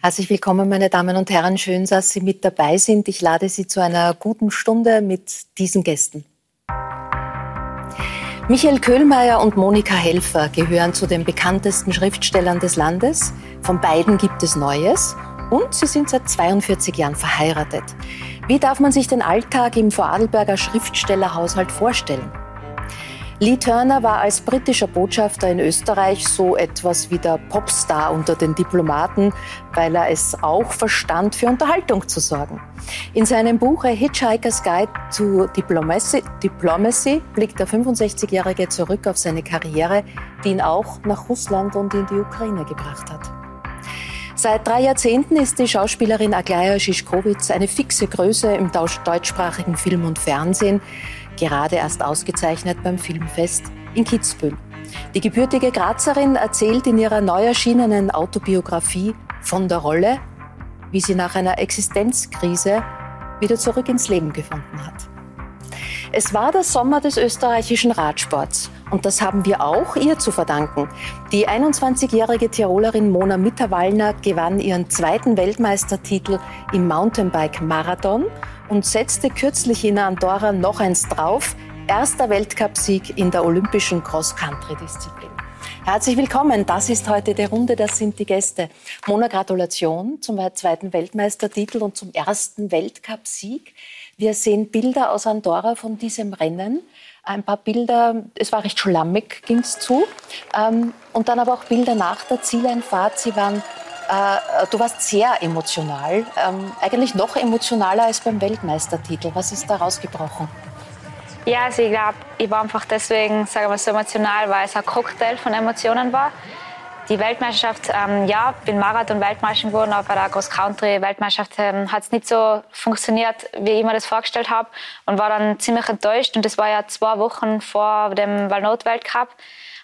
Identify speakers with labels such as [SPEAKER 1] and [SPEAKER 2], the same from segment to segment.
[SPEAKER 1] Herzlich willkommen, meine Damen und Herren. Schön, dass Sie mit dabei sind. Ich lade Sie zu einer guten Stunde mit diesen Gästen. Michael Köhlmeier und Monika Helfer gehören zu den bekanntesten Schriftstellern des Landes. Von beiden gibt es Neues und sie sind seit 42 Jahren verheiratet. Wie darf man sich den Alltag im Vorarlberger Schriftstellerhaushalt vorstellen? Lee Turner war als britischer Botschafter in Österreich so etwas wie der Popstar unter den Diplomaten, weil er es auch verstand, für Unterhaltung zu sorgen. In seinem Buch A Hitchhiker's Guide to Diplomacy, Diplomacy blickt der 65-Jährige zurück auf seine Karriere, die ihn auch nach Russland und in die Ukraine gebracht hat. Seit drei Jahrzehnten ist die Schauspielerin Aglaya Schischkowitz eine fixe Größe im deutschsprachigen Film und Fernsehen gerade erst ausgezeichnet beim Filmfest in Kitzbühel. Die gebürtige Grazerin erzählt in ihrer neu erschienenen Autobiografie von der Rolle, wie sie nach einer Existenzkrise wieder zurück ins Leben gefunden hat. Es war der Sommer des österreichischen Radsports und das haben wir auch ihr zu verdanken. Die 21-jährige Tirolerin Mona Mitterwallner gewann ihren zweiten Weltmeistertitel im Mountainbike-Marathon und setzte kürzlich in Andorra noch eins drauf. Erster Weltcupsieg in der olympischen Cross-Country-Disziplin. Herzlich willkommen. Das ist heute die Runde. Das sind die Gäste. Mona, Gratulation zum zweiten Weltmeistertitel und zum ersten Weltcupsieg. Wir sehen Bilder aus Andorra von diesem Rennen. Ein paar Bilder, es war recht schlammig, ging es zu. Ähm, und dann aber auch Bilder nach der Zieleinfahrt. Sie waren äh, du warst sehr emotional, ähm, eigentlich noch emotionaler als beim Weltmeistertitel. Was ist da rausgebrochen?
[SPEAKER 2] Ja, also ich glaube, ich war einfach deswegen, sagen wir so emotional, weil es ein Cocktail von Emotionen war. Die Weltmeisterschaft, ähm, ja, bin Marathon-Weltmeister geworden, aber bei der Cross-Country-Weltmeisterschaft ähm, hat es nicht so funktioniert, wie ich mir das vorgestellt habe und war dann ziemlich enttäuscht. Und das war ja zwei Wochen vor dem Walnot-Weltcup.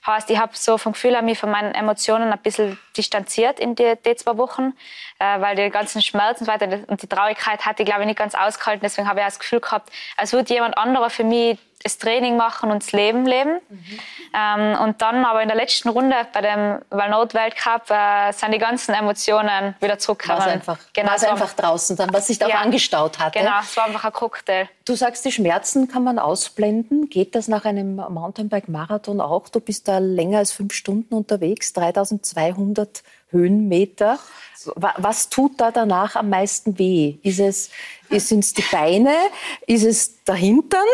[SPEAKER 2] Heißt, ich habe so vom Gefühl mich von meinen Emotionen ein bisschen distanziert in die, die zwei Wochen, äh, weil die ganzen Schmerzen und, weiter und die Traurigkeit hatte ich, glaube ich, nicht ganz ausgehalten. Deswegen habe ich auch das Gefühl gehabt, als würde jemand anderer für mich das Training machen und das Leben leben. Mhm. Ähm, und dann aber in der letzten Runde bei dem Walnot-Weltcup äh, sind die ganzen Emotionen wieder zurückgekommen.
[SPEAKER 1] War einfach, genau, war's einfach draußen dann, was sich da ja, angestaut hatte.
[SPEAKER 2] Genau, es war einfach ein Cocktail.
[SPEAKER 1] Du sagst, die Schmerzen kann man ausblenden. Geht das nach einem Mountainbike-Marathon auch? Du bist da länger als fünf Stunden unterwegs, 3200 Höhenmeter. Was tut da danach am meisten weh? Ist es, sind es die Beine? Ist es der Hintern?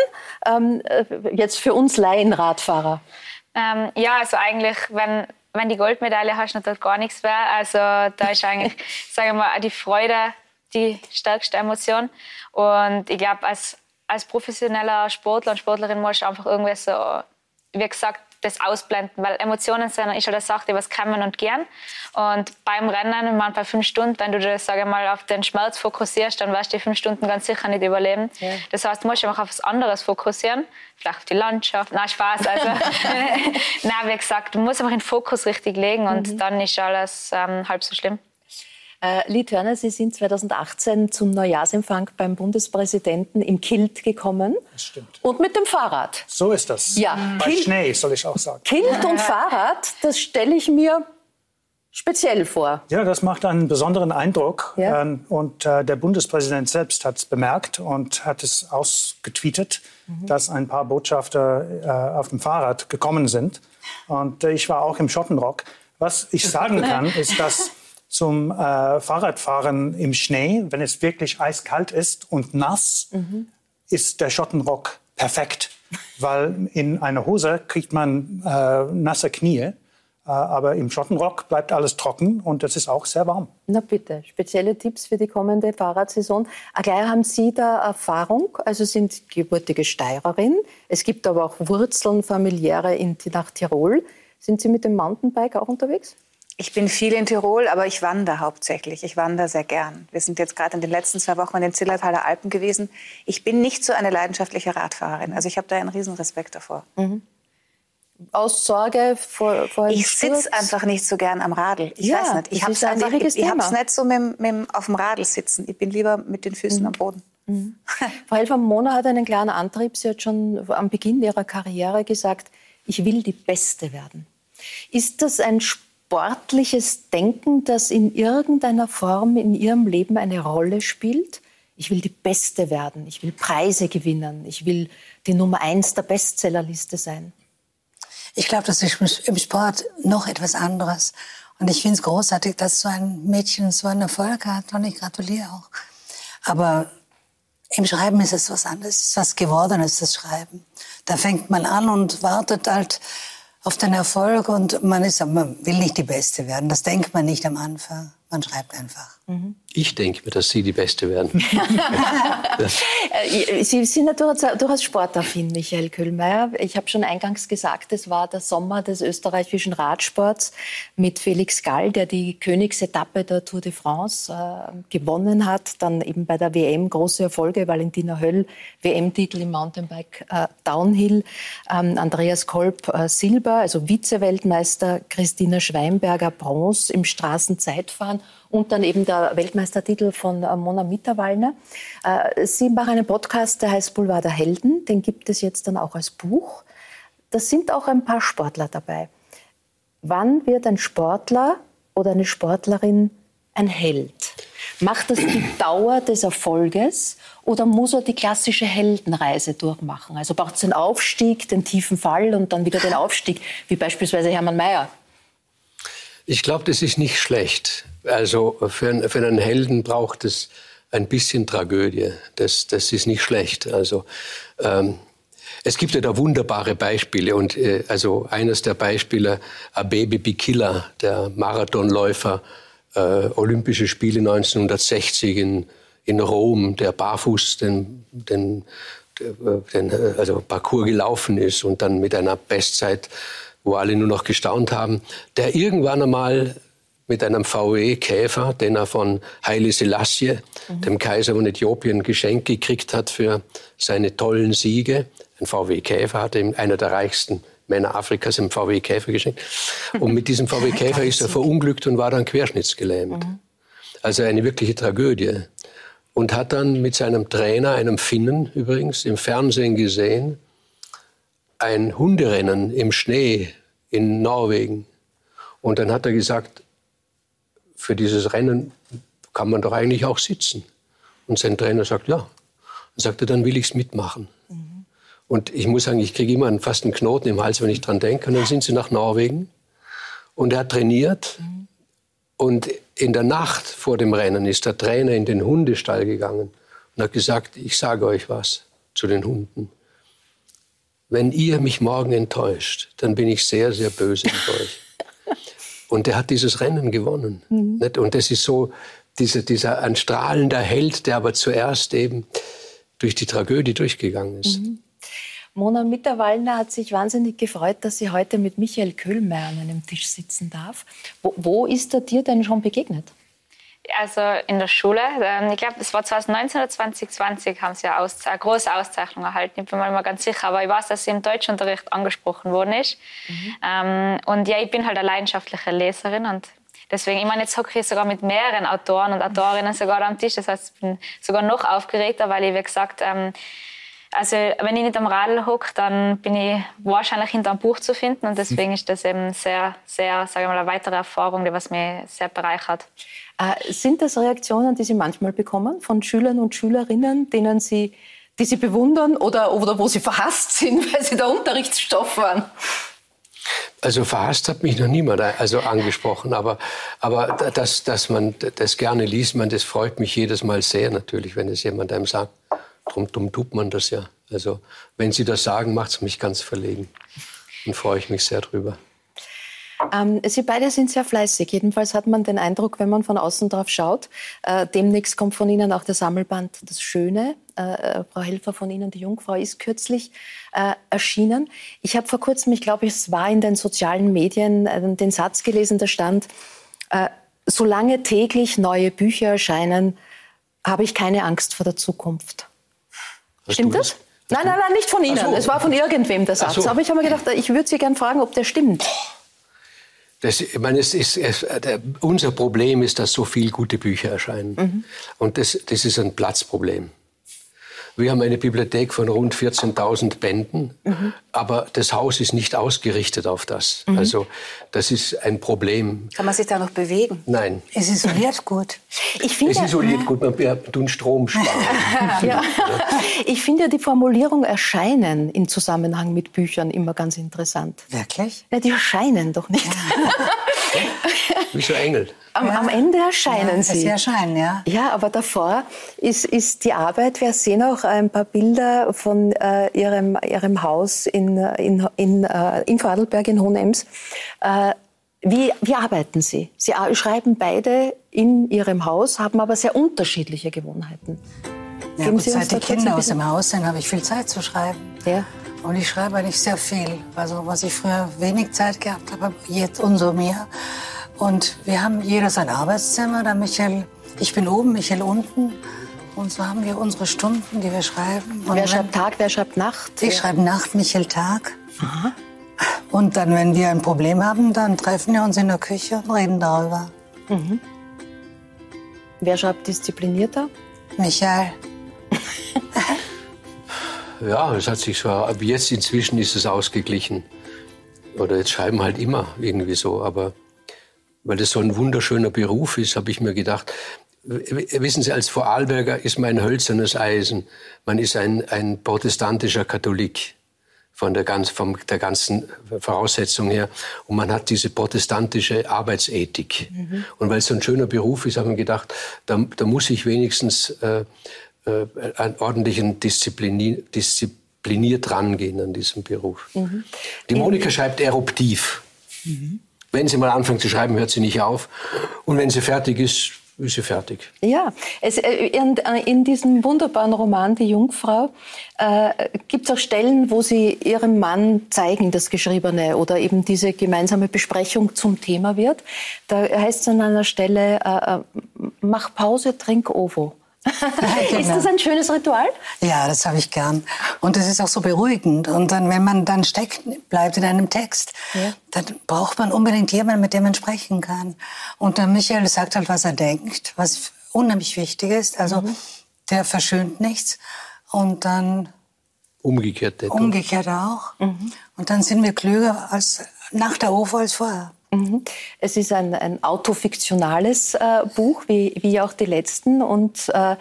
[SPEAKER 1] Ähm, äh, jetzt für uns Laienradfahrer.
[SPEAKER 2] Ähm, ja, also eigentlich, wenn, wenn die Goldmedaille hast, natürlich gar nichts mehr. Also da ist eigentlich, sage ich mal, die Freude die stärkste Emotion. Und ich glaube, als, als professioneller Sportler und Sportlerin musst du einfach irgendwie so, wie gesagt, das ausblenden, weil Emotionen sind ist halt eine Sache, die was kann man und gern. Und beim Rennen, man bei fünf Stunden, wenn du das, sage mal, auf den Schmerz fokussierst, dann wirst du die fünf Stunden ganz sicher nicht überleben. Ja. Das heißt, du musst einfach auf was anderes fokussieren, vielleicht auf die Landschaft. Nein, Spaß. Also, nein, wie gesagt, du musst einfach den Fokus richtig legen und mhm. dann ist alles ähm, halb so schlimm.
[SPEAKER 1] Äh, Lee Turner, Sie sind 2018 zum Neujahrsempfang beim Bundespräsidenten im Kilt gekommen.
[SPEAKER 3] Das stimmt.
[SPEAKER 1] Und mit dem Fahrrad.
[SPEAKER 3] So ist das.
[SPEAKER 1] Ja.
[SPEAKER 3] Bei Kilt, Schnee, soll ich auch sagen.
[SPEAKER 1] Kilt und Fahrrad, das stelle ich mir speziell vor.
[SPEAKER 3] Ja, das macht einen besonderen Eindruck. Ja. Ähm, und äh, der Bundespräsident selbst hat es bemerkt und hat es ausgetweetet, mhm. dass ein paar Botschafter äh, auf dem Fahrrad gekommen sind. Und äh, ich war auch im Schottenrock. Was ich sagen kann, ist, dass zum äh, Fahrradfahren im Schnee, wenn es wirklich eiskalt ist und nass, mhm. ist der Schottenrock perfekt, weil in einer Hose kriegt man äh, nasse Knie. Äh, aber im Schottenrock bleibt alles trocken und es ist auch sehr warm.
[SPEAKER 1] Na bitte, spezielle Tipps für die kommende Fahrradsaison. Gleich haben Sie da Erfahrung, also sind gebürtige Steirerin. Es gibt aber auch Wurzeln familiäre in, nach Tirol. Sind Sie mit dem Mountainbike auch unterwegs?
[SPEAKER 4] Ich bin viel in Tirol, aber ich wandere hauptsächlich. Ich wandere sehr gern. Wir sind jetzt gerade in den letzten zwei Wochen in den Zillertaler Alpen gewesen. Ich bin nicht so eine leidenschaftliche Radfahrerin. Also ich habe da einen Respekt davor. Mhm.
[SPEAKER 1] Aus Sorge vor, vor
[SPEAKER 4] Ich sitze einfach nicht so gern am Radl. Ich ja, weiß nicht. Ich habe es ich, ich nicht so mit, mit, auf dem Radl sitzen. Ich bin lieber mit den Füßen mhm. am Boden.
[SPEAKER 1] Mhm. Frau Helfer Mona hat einen klaren Antrieb. Sie hat schon am Beginn ihrer Karriere gesagt, ich will die Beste werden. Ist das ein sportliches Denken, das in irgendeiner Form in Ihrem Leben eine Rolle spielt? Ich will die Beste werden, ich will Preise gewinnen, ich will die Nummer eins der Bestsellerliste sein.
[SPEAKER 5] Ich glaube, das ist im Sport noch etwas anderes. Und ich finde es großartig, dass so ein Mädchen so einen Erfolg hat. Und ich gratuliere auch. Aber im Schreiben ist es was anderes. Es ist was Gewordenes, das Schreiben. Da fängt man an und wartet halt auf den Erfolg und man, ist, man will nicht die Beste werden. Das denkt man nicht am Anfang. Man schreibt einfach.
[SPEAKER 6] Mhm. Ich denke mir, dass Sie die Beste werden.
[SPEAKER 1] Sie sind ja durchaus sportaffin, Michael Kühlmeier. Ich habe schon eingangs gesagt, es war der Sommer des österreichischen Radsports mit Felix Gall, der die Königsetappe der Tour de France äh, gewonnen hat. Dann eben bei der WM große Erfolge. Valentina Höll, WM-Titel im Mountainbike äh, Downhill. Ähm, Andreas Kolb äh, Silber, also Vize-Weltmeister. Christina Schweinberger Bronze im Straßenzeitfahren und dann eben der Weltmeistertitel von äh, Mona Mitterwallner. Äh, Sie machen einen Podcast, der heißt Boulevard der Helden. Den gibt es jetzt dann auch als Buch. Da sind auch ein paar Sportler dabei. Wann wird ein Sportler oder eine Sportlerin ein Held? Macht das die Dauer des Erfolges oder muss er die klassische Heldenreise durchmachen? Also braucht es den Aufstieg, den tiefen Fall und dann wieder den Aufstieg, wie beispielsweise Hermann Mayer?
[SPEAKER 6] Ich glaube, das ist nicht schlecht. Also für, für einen Helden braucht es ein bisschen Tragödie. Das, das ist nicht schlecht. Also ähm, es gibt ja da wunderbare Beispiele und äh, also eines der Beispiele Abebe Bikila, der Marathonläufer, äh, Olympische Spiele 1960 in, in Rom, der barfuß den, den, den also Parcours gelaufen ist und dann mit einer Bestzeit, wo alle nur noch gestaunt haben, der irgendwann einmal mit einem VW-Käfer, den er von Haile Selassie, mhm. dem Kaiser von Äthiopien, geschenkt gekriegt hat für seine tollen Siege. Ein VW-Käfer hatte ihm einer der reichsten Männer Afrikas einen VW-Käfer geschenkt. Und mit diesem VW-Käfer ist er verunglückt und war dann querschnittsgelähmt. Mhm. Also eine wirkliche Tragödie. Und hat dann mit seinem Trainer, einem Finnen übrigens, im Fernsehen gesehen, ein Hunderennen im Schnee in Norwegen. Und dann hat er gesagt, für dieses Rennen kann man doch eigentlich auch sitzen. Und sein Trainer sagt, ja. Und sagte, dann will ich es mitmachen. Mhm. Und ich muss sagen, ich kriege immer fast einen Knoten im Hals, wenn ich dran denke. Und dann sind sie nach Norwegen. Und er hat trainiert. Mhm. Und in der Nacht vor dem Rennen ist der Trainer in den Hundestall gegangen und hat gesagt, ich sage euch was zu den Hunden. Wenn ihr mich morgen enttäuscht, dann bin ich sehr, sehr böse mit euch. Und der hat dieses Rennen gewonnen. Mhm. Und das ist so dieser, dieser ein strahlender Held, der aber zuerst eben durch die Tragödie durchgegangen ist. Mhm.
[SPEAKER 1] Mona Mitterwallner hat sich wahnsinnig gefreut, dass sie heute mit Michael Köhlmeier an einem Tisch sitzen darf. Wo, wo ist er dir denn schon begegnet?
[SPEAKER 2] Also in der Schule. Ähm, ich glaube, es war 2019 oder 2020 haben sie eine, Aus eine große Auszeichnung erhalten. Ich bin mir nicht mehr ganz sicher, aber ich weiß, dass sie im Deutschunterricht angesprochen worden ist. Mhm. Ähm, und ja, ich bin halt eine leidenschaftliche Leserin und deswegen, ich meine, jetzt hocke ich sogar mit mehreren Autoren und Autorinnen sogar am Tisch. Das heißt, ich bin sogar noch aufgeregter, weil ich, wie gesagt, ähm, also wenn ich nicht am Radl hocke, dann bin ich wahrscheinlich hinter einem Buch zu finden und deswegen ist das eben sehr, sehr, sagen wir mal, eine weitere Erfahrung, die was mich sehr bereichert.
[SPEAKER 1] Äh, sind das Reaktionen, die Sie manchmal bekommen von Schülern und Schülerinnen, denen Sie, die Sie bewundern oder, oder wo Sie verhasst sind, weil Sie der Unterrichtsstoff waren?
[SPEAKER 6] Also verhasst hat mich noch niemand also angesprochen, aber, aber dass, dass man das gerne liest, man, das freut mich jedes Mal sehr natürlich, wenn es jemand einem sagt. Drum, drum tut man das ja. Also wenn Sie das sagen, macht es mich ganz verlegen. Und freue ich mich sehr drüber.
[SPEAKER 1] Ähm, Sie beide sind sehr fleißig. Jedenfalls hat man den Eindruck, wenn man von außen drauf schaut. Äh, demnächst kommt von Ihnen auch der Sammelband Das Schöne. Äh, äh Frau Helfer von Ihnen, die Jungfrau, ist kürzlich äh, erschienen. Ich habe vor kurzem, ich glaube, es war in den sozialen Medien, äh, den Satz gelesen, da stand, äh, solange täglich neue Bücher erscheinen, habe ich keine Angst vor der Zukunft. Hast stimmt das? Nein, nein, nein, nicht von Ihnen. So. Es war von irgendwem der Satz. So. Aber ich habe mir gedacht, ich würde Sie gerne fragen, ob der stimmt.
[SPEAKER 6] Das, ich meine, es ist, es, der, unser Problem ist, dass so viele gute Bücher erscheinen. Mhm. Und das, das ist ein Platzproblem. Wir haben eine Bibliothek von rund 14.000 Bänden, mhm. aber das Haus ist nicht ausgerichtet auf das. Mhm. Also das ist ein Problem.
[SPEAKER 4] Kann man sich da noch bewegen?
[SPEAKER 6] Nein.
[SPEAKER 5] Es isoliert gut.
[SPEAKER 6] Ich finde, es isoliert gut, man tut Strom sparen.
[SPEAKER 1] ja. Ich finde die Formulierung erscheinen im Zusammenhang mit Büchern immer ganz interessant.
[SPEAKER 5] Wirklich?
[SPEAKER 1] Ja, die erscheinen doch nicht.
[SPEAKER 6] Wie so Engel.
[SPEAKER 1] Am, ja. am, Ende erscheinen ja, sie.
[SPEAKER 5] Sie erscheinen, ja.
[SPEAKER 1] Ja, aber davor ist, ist die Arbeit. Wir sehen auch ein paar Bilder von äh, ihrem, ihrem Haus in, in, in, äh, in Vorarlberg, in Hohenems. Äh, wie, wie arbeiten Sie? Sie schreiben beide in Ihrem Haus, haben aber sehr unterschiedliche Gewohnheiten.
[SPEAKER 5] Ja, gut, seit die Kinder aus dem Haus sind, habe ich viel Zeit zu schreiben.
[SPEAKER 1] Ja.
[SPEAKER 5] Und ich schreibe eigentlich sehr viel. Also was ich früher wenig Zeit gehabt habe, jetzt umso mehr. Und wir haben jeder sein Arbeitszimmer. Der Michael, ich bin oben, Michael unten. Und so haben wir unsere Stunden, die wir schreiben.
[SPEAKER 1] Und wer schreibt Tag, wer schreibt Nacht?
[SPEAKER 5] Ich schreibe Nacht, Michael Tag. Aha. Und dann, wenn wir ein Problem haben, dann treffen wir uns in der Küche und reden darüber. Mhm.
[SPEAKER 1] Wer schreibt disziplinierter?
[SPEAKER 5] Michael.
[SPEAKER 6] ja, es hat sich so, aber jetzt inzwischen ist es ausgeglichen. Oder jetzt schreiben halt immer irgendwie so, aber weil das so ein wunderschöner Beruf ist, habe ich mir gedacht, wissen Sie, als Vorarlberger ist man ein hölzernes Eisen. Man ist ein, ein protestantischer Katholik von der, ganz, von der ganzen Voraussetzung her. Und man hat diese protestantische Arbeitsethik. Mhm. Und weil es so ein schöner Beruf ist, haben wir gedacht, da, da muss ich wenigstens äh, äh, einen ordentlichen Disziplini diszipliniert rangehen an diesem Beruf. Mhm. Die Monika schreibt eruptiv. Wenn sie mal anfängt zu schreiben, hört sie nicht auf. Und wenn sie fertig ist, ist sie fertig.
[SPEAKER 1] Ja, es, äh, in, äh, in, diesem wunderbaren Roman Die Jungfrau äh, gibt es auch Stellen, wo Sie Ihrem Mann zeigen, das Geschriebene oder eben diese gemeinsame Besprechung zum Thema wird. Da heißt es an einer Stelle, äh, äh mach Pause, trink Ovo. genau. Ist das ein schönes Ritual?
[SPEAKER 5] Ja, das habe ich gern. Und es ist auch so beruhigend. Und dann, wenn man dann steckt bleibt in einem Text, ja. dann braucht man unbedingt jemanden, mit dem man sprechen kann. Und der Michael sagt halt, was er denkt, was unheimlich wichtig ist. Also mhm. der verschönt nichts. Und dann
[SPEAKER 6] umgekehrt,
[SPEAKER 5] umgekehrt auch. Mhm. Und dann sind wir klüger als nach der OFO als vorher.
[SPEAKER 1] Mhm. Es ist ein, ein autofiktionales äh, Buch, wie, wie auch die letzten. Und äh,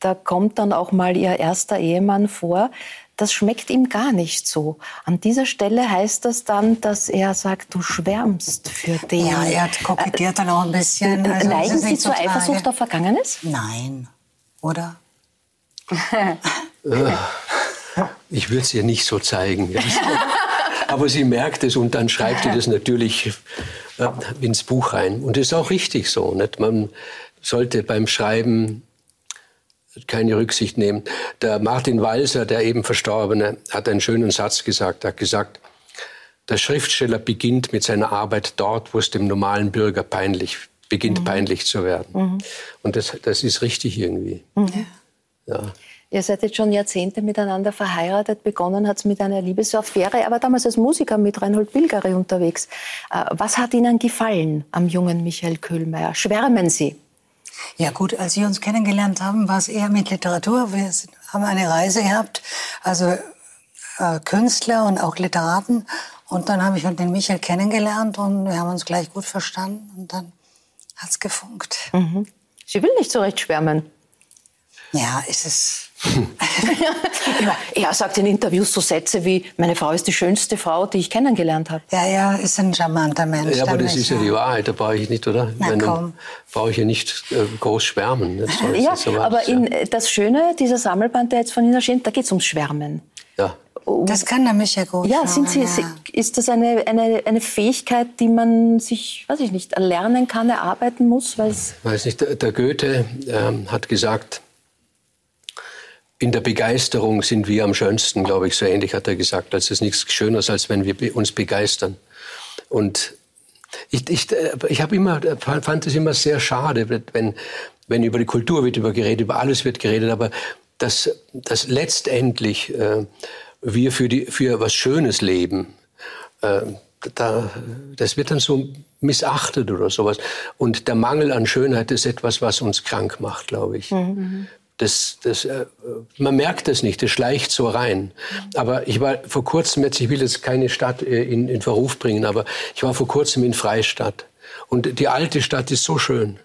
[SPEAKER 1] da kommt dann auch mal ihr erster Ehemann vor. Das schmeckt ihm gar nicht so. An dieser Stelle heißt das dann, dass er sagt, du schwärmst für den.
[SPEAKER 5] Ja, er kokettiert dann auch ein bisschen.
[SPEAKER 1] Also Neigen Sie zur Eifersucht auf Vergangenes?
[SPEAKER 5] Nein. Oder?
[SPEAKER 6] ich würde es ihr nicht so zeigen. Aber sie merkt es und dann schreibt sie das natürlich äh, ins Buch rein. Und das ist auch richtig so. Nicht? Man sollte beim Schreiben keine Rücksicht nehmen. Der Martin Walser, der eben Verstorbene, hat einen schönen Satz gesagt. Er hat gesagt, der Schriftsteller beginnt mit seiner Arbeit dort, wo es dem normalen Bürger peinlich beginnt, mhm. peinlich zu werden. Mhm. Und das, das ist richtig irgendwie. Mhm.
[SPEAKER 1] Ja. Ihr seid jetzt schon Jahrzehnte miteinander verheiratet. Begonnen hat es mit einer Liebesaffäre. Er war damals als Musiker mit Reinhold Bilgeri unterwegs. Äh, was hat Ihnen gefallen am jungen Michael Köhlmeier? Schwärmen Sie?
[SPEAKER 5] Ja gut, als wir uns kennengelernt haben, war es eher mit Literatur. Wir haben eine Reise gehabt, also äh, Künstler und auch Literaten. Und dann habe ich halt den Michael kennengelernt und wir haben uns gleich gut verstanden. Und dann hat es gefunkt.
[SPEAKER 1] Mhm. Sie will nicht so recht schwärmen.
[SPEAKER 5] Ja, es ist
[SPEAKER 1] er sagt in Interviews so Sätze wie, meine Frau ist die schönste Frau, die ich kennengelernt habe.
[SPEAKER 5] Ja, ja, ist ein charmanter Mensch.
[SPEAKER 6] Ja, aber das ist ja die Wahrheit, da brauche ich nicht, oder?
[SPEAKER 5] Na, Wenn,
[SPEAKER 6] brauche ich ja nicht äh, groß schwärmen.
[SPEAKER 1] Das ja, so aber in, das Schöne, dieser Sammelband, der jetzt von Ihnen erscheint, da geht es ums Schwärmen.
[SPEAKER 6] Ja.
[SPEAKER 5] Das kann er mich ja gut.
[SPEAKER 1] Ja, sind Sie, ja. ist das eine, eine, eine Fähigkeit, die man sich, weiß ich nicht, erlernen kann, erarbeiten muss?
[SPEAKER 6] Weil's weiß nicht, der, der Goethe ähm, hat gesagt, in der Begeisterung sind wir am schönsten, glaube ich, so ähnlich hat er gesagt. Also es ist nichts Schöneres, als wenn wir uns begeistern. Und ich, ich, äh, ich habe immer, fand es immer sehr schade, wenn, wenn über die Kultur wird über geredet, über alles wird geredet, aber dass, dass letztendlich äh, wir für, die, für was Schönes leben, äh, da, das wird dann so missachtet oder sowas. Und der Mangel an Schönheit ist etwas, was uns krank macht, glaube ich. Mhm. Das, das, äh, man merkt das nicht, das schleicht so rein. Aber ich war vor kurzem, jetzt, ich will jetzt keine Stadt äh, in, in Verruf bringen, aber ich war vor kurzem in Freistadt. Und die alte Stadt ist so schön.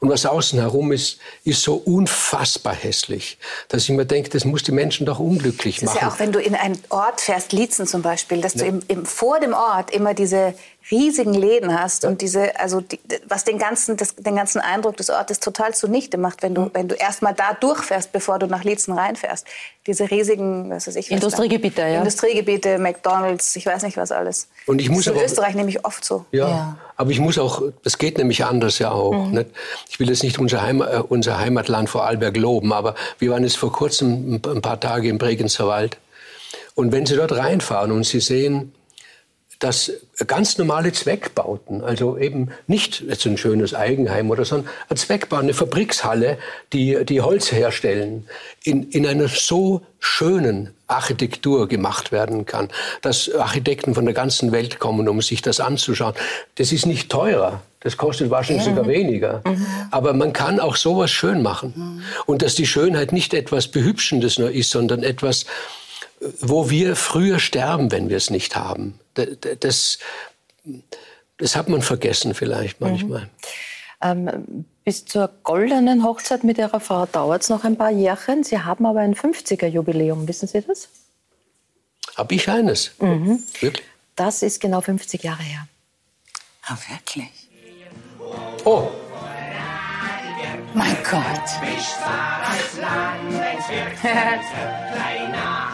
[SPEAKER 6] Und was außen herum ist, ist so unfassbar hässlich, dass ich mir denke, das muss die Menschen doch unglücklich machen.
[SPEAKER 4] Das ist ja auch, wenn du in einen Ort fährst, Liezen zum Beispiel, dass ja. du im, im, vor dem Ort immer diese riesigen Läden hast und diese, also die, was den ganzen, das, den ganzen Eindruck des Ortes total zunichte macht, wenn du, mhm. wenn du erstmal da durchfährst, bevor du nach Liezen reinfährst. Diese riesigen, was weiß ich, was
[SPEAKER 1] Industriegebiete,
[SPEAKER 4] da,
[SPEAKER 1] ja.
[SPEAKER 4] Industriegebiete, McDonalds, ich weiß nicht was alles.
[SPEAKER 6] Und ich muss
[SPEAKER 4] das
[SPEAKER 6] ist
[SPEAKER 4] in Österreich nämlich oft so.
[SPEAKER 6] Ja, ja, aber ich muss auch, das geht nämlich anders ja auch. Mhm. Nicht? Ich will jetzt nicht unser, Heim, äh, unser Heimatland Vorarlberg loben, aber wir waren jetzt vor kurzem ein paar Tage im Bregenzer Wald. Und wenn Sie dort reinfahren und Sie sehen, dass ganz normale Zweckbauten, also eben nicht jetzt ein schönes Eigenheim oder so, ein Zweckbau, eine Fabrikshalle, die, die Holz herstellen, in, in einer so schönen Architektur gemacht werden kann, dass Architekten von der ganzen Welt kommen, um sich das anzuschauen. Das ist nicht teurer. Das kostet wahrscheinlich ja. sogar weniger. Mhm. Aber man kann auch sowas schön machen. Mhm. Und dass die Schönheit nicht etwas Behübschendes nur ist, sondern etwas, wo wir früher sterben, wenn wir es nicht haben. Das, das hat man vergessen vielleicht manchmal. Mhm.
[SPEAKER 1] Ähm, bis zur goldenen Hochzeit mit Ihrer Frau dauert es noch ein paar Jährchen. Sie haben aber ein 50er-Jubiläum, wissen Sie das?
[SPEAKER 6] Habe ich eines? Mhm.
[SPEAKER 1] Wirklich? Das ist genau 50 Jahre her.
[SPEAKER 5] Ah, wirklich?
[SPEAKER 6] Oh!
[SPEAKER 5] Mein Gott!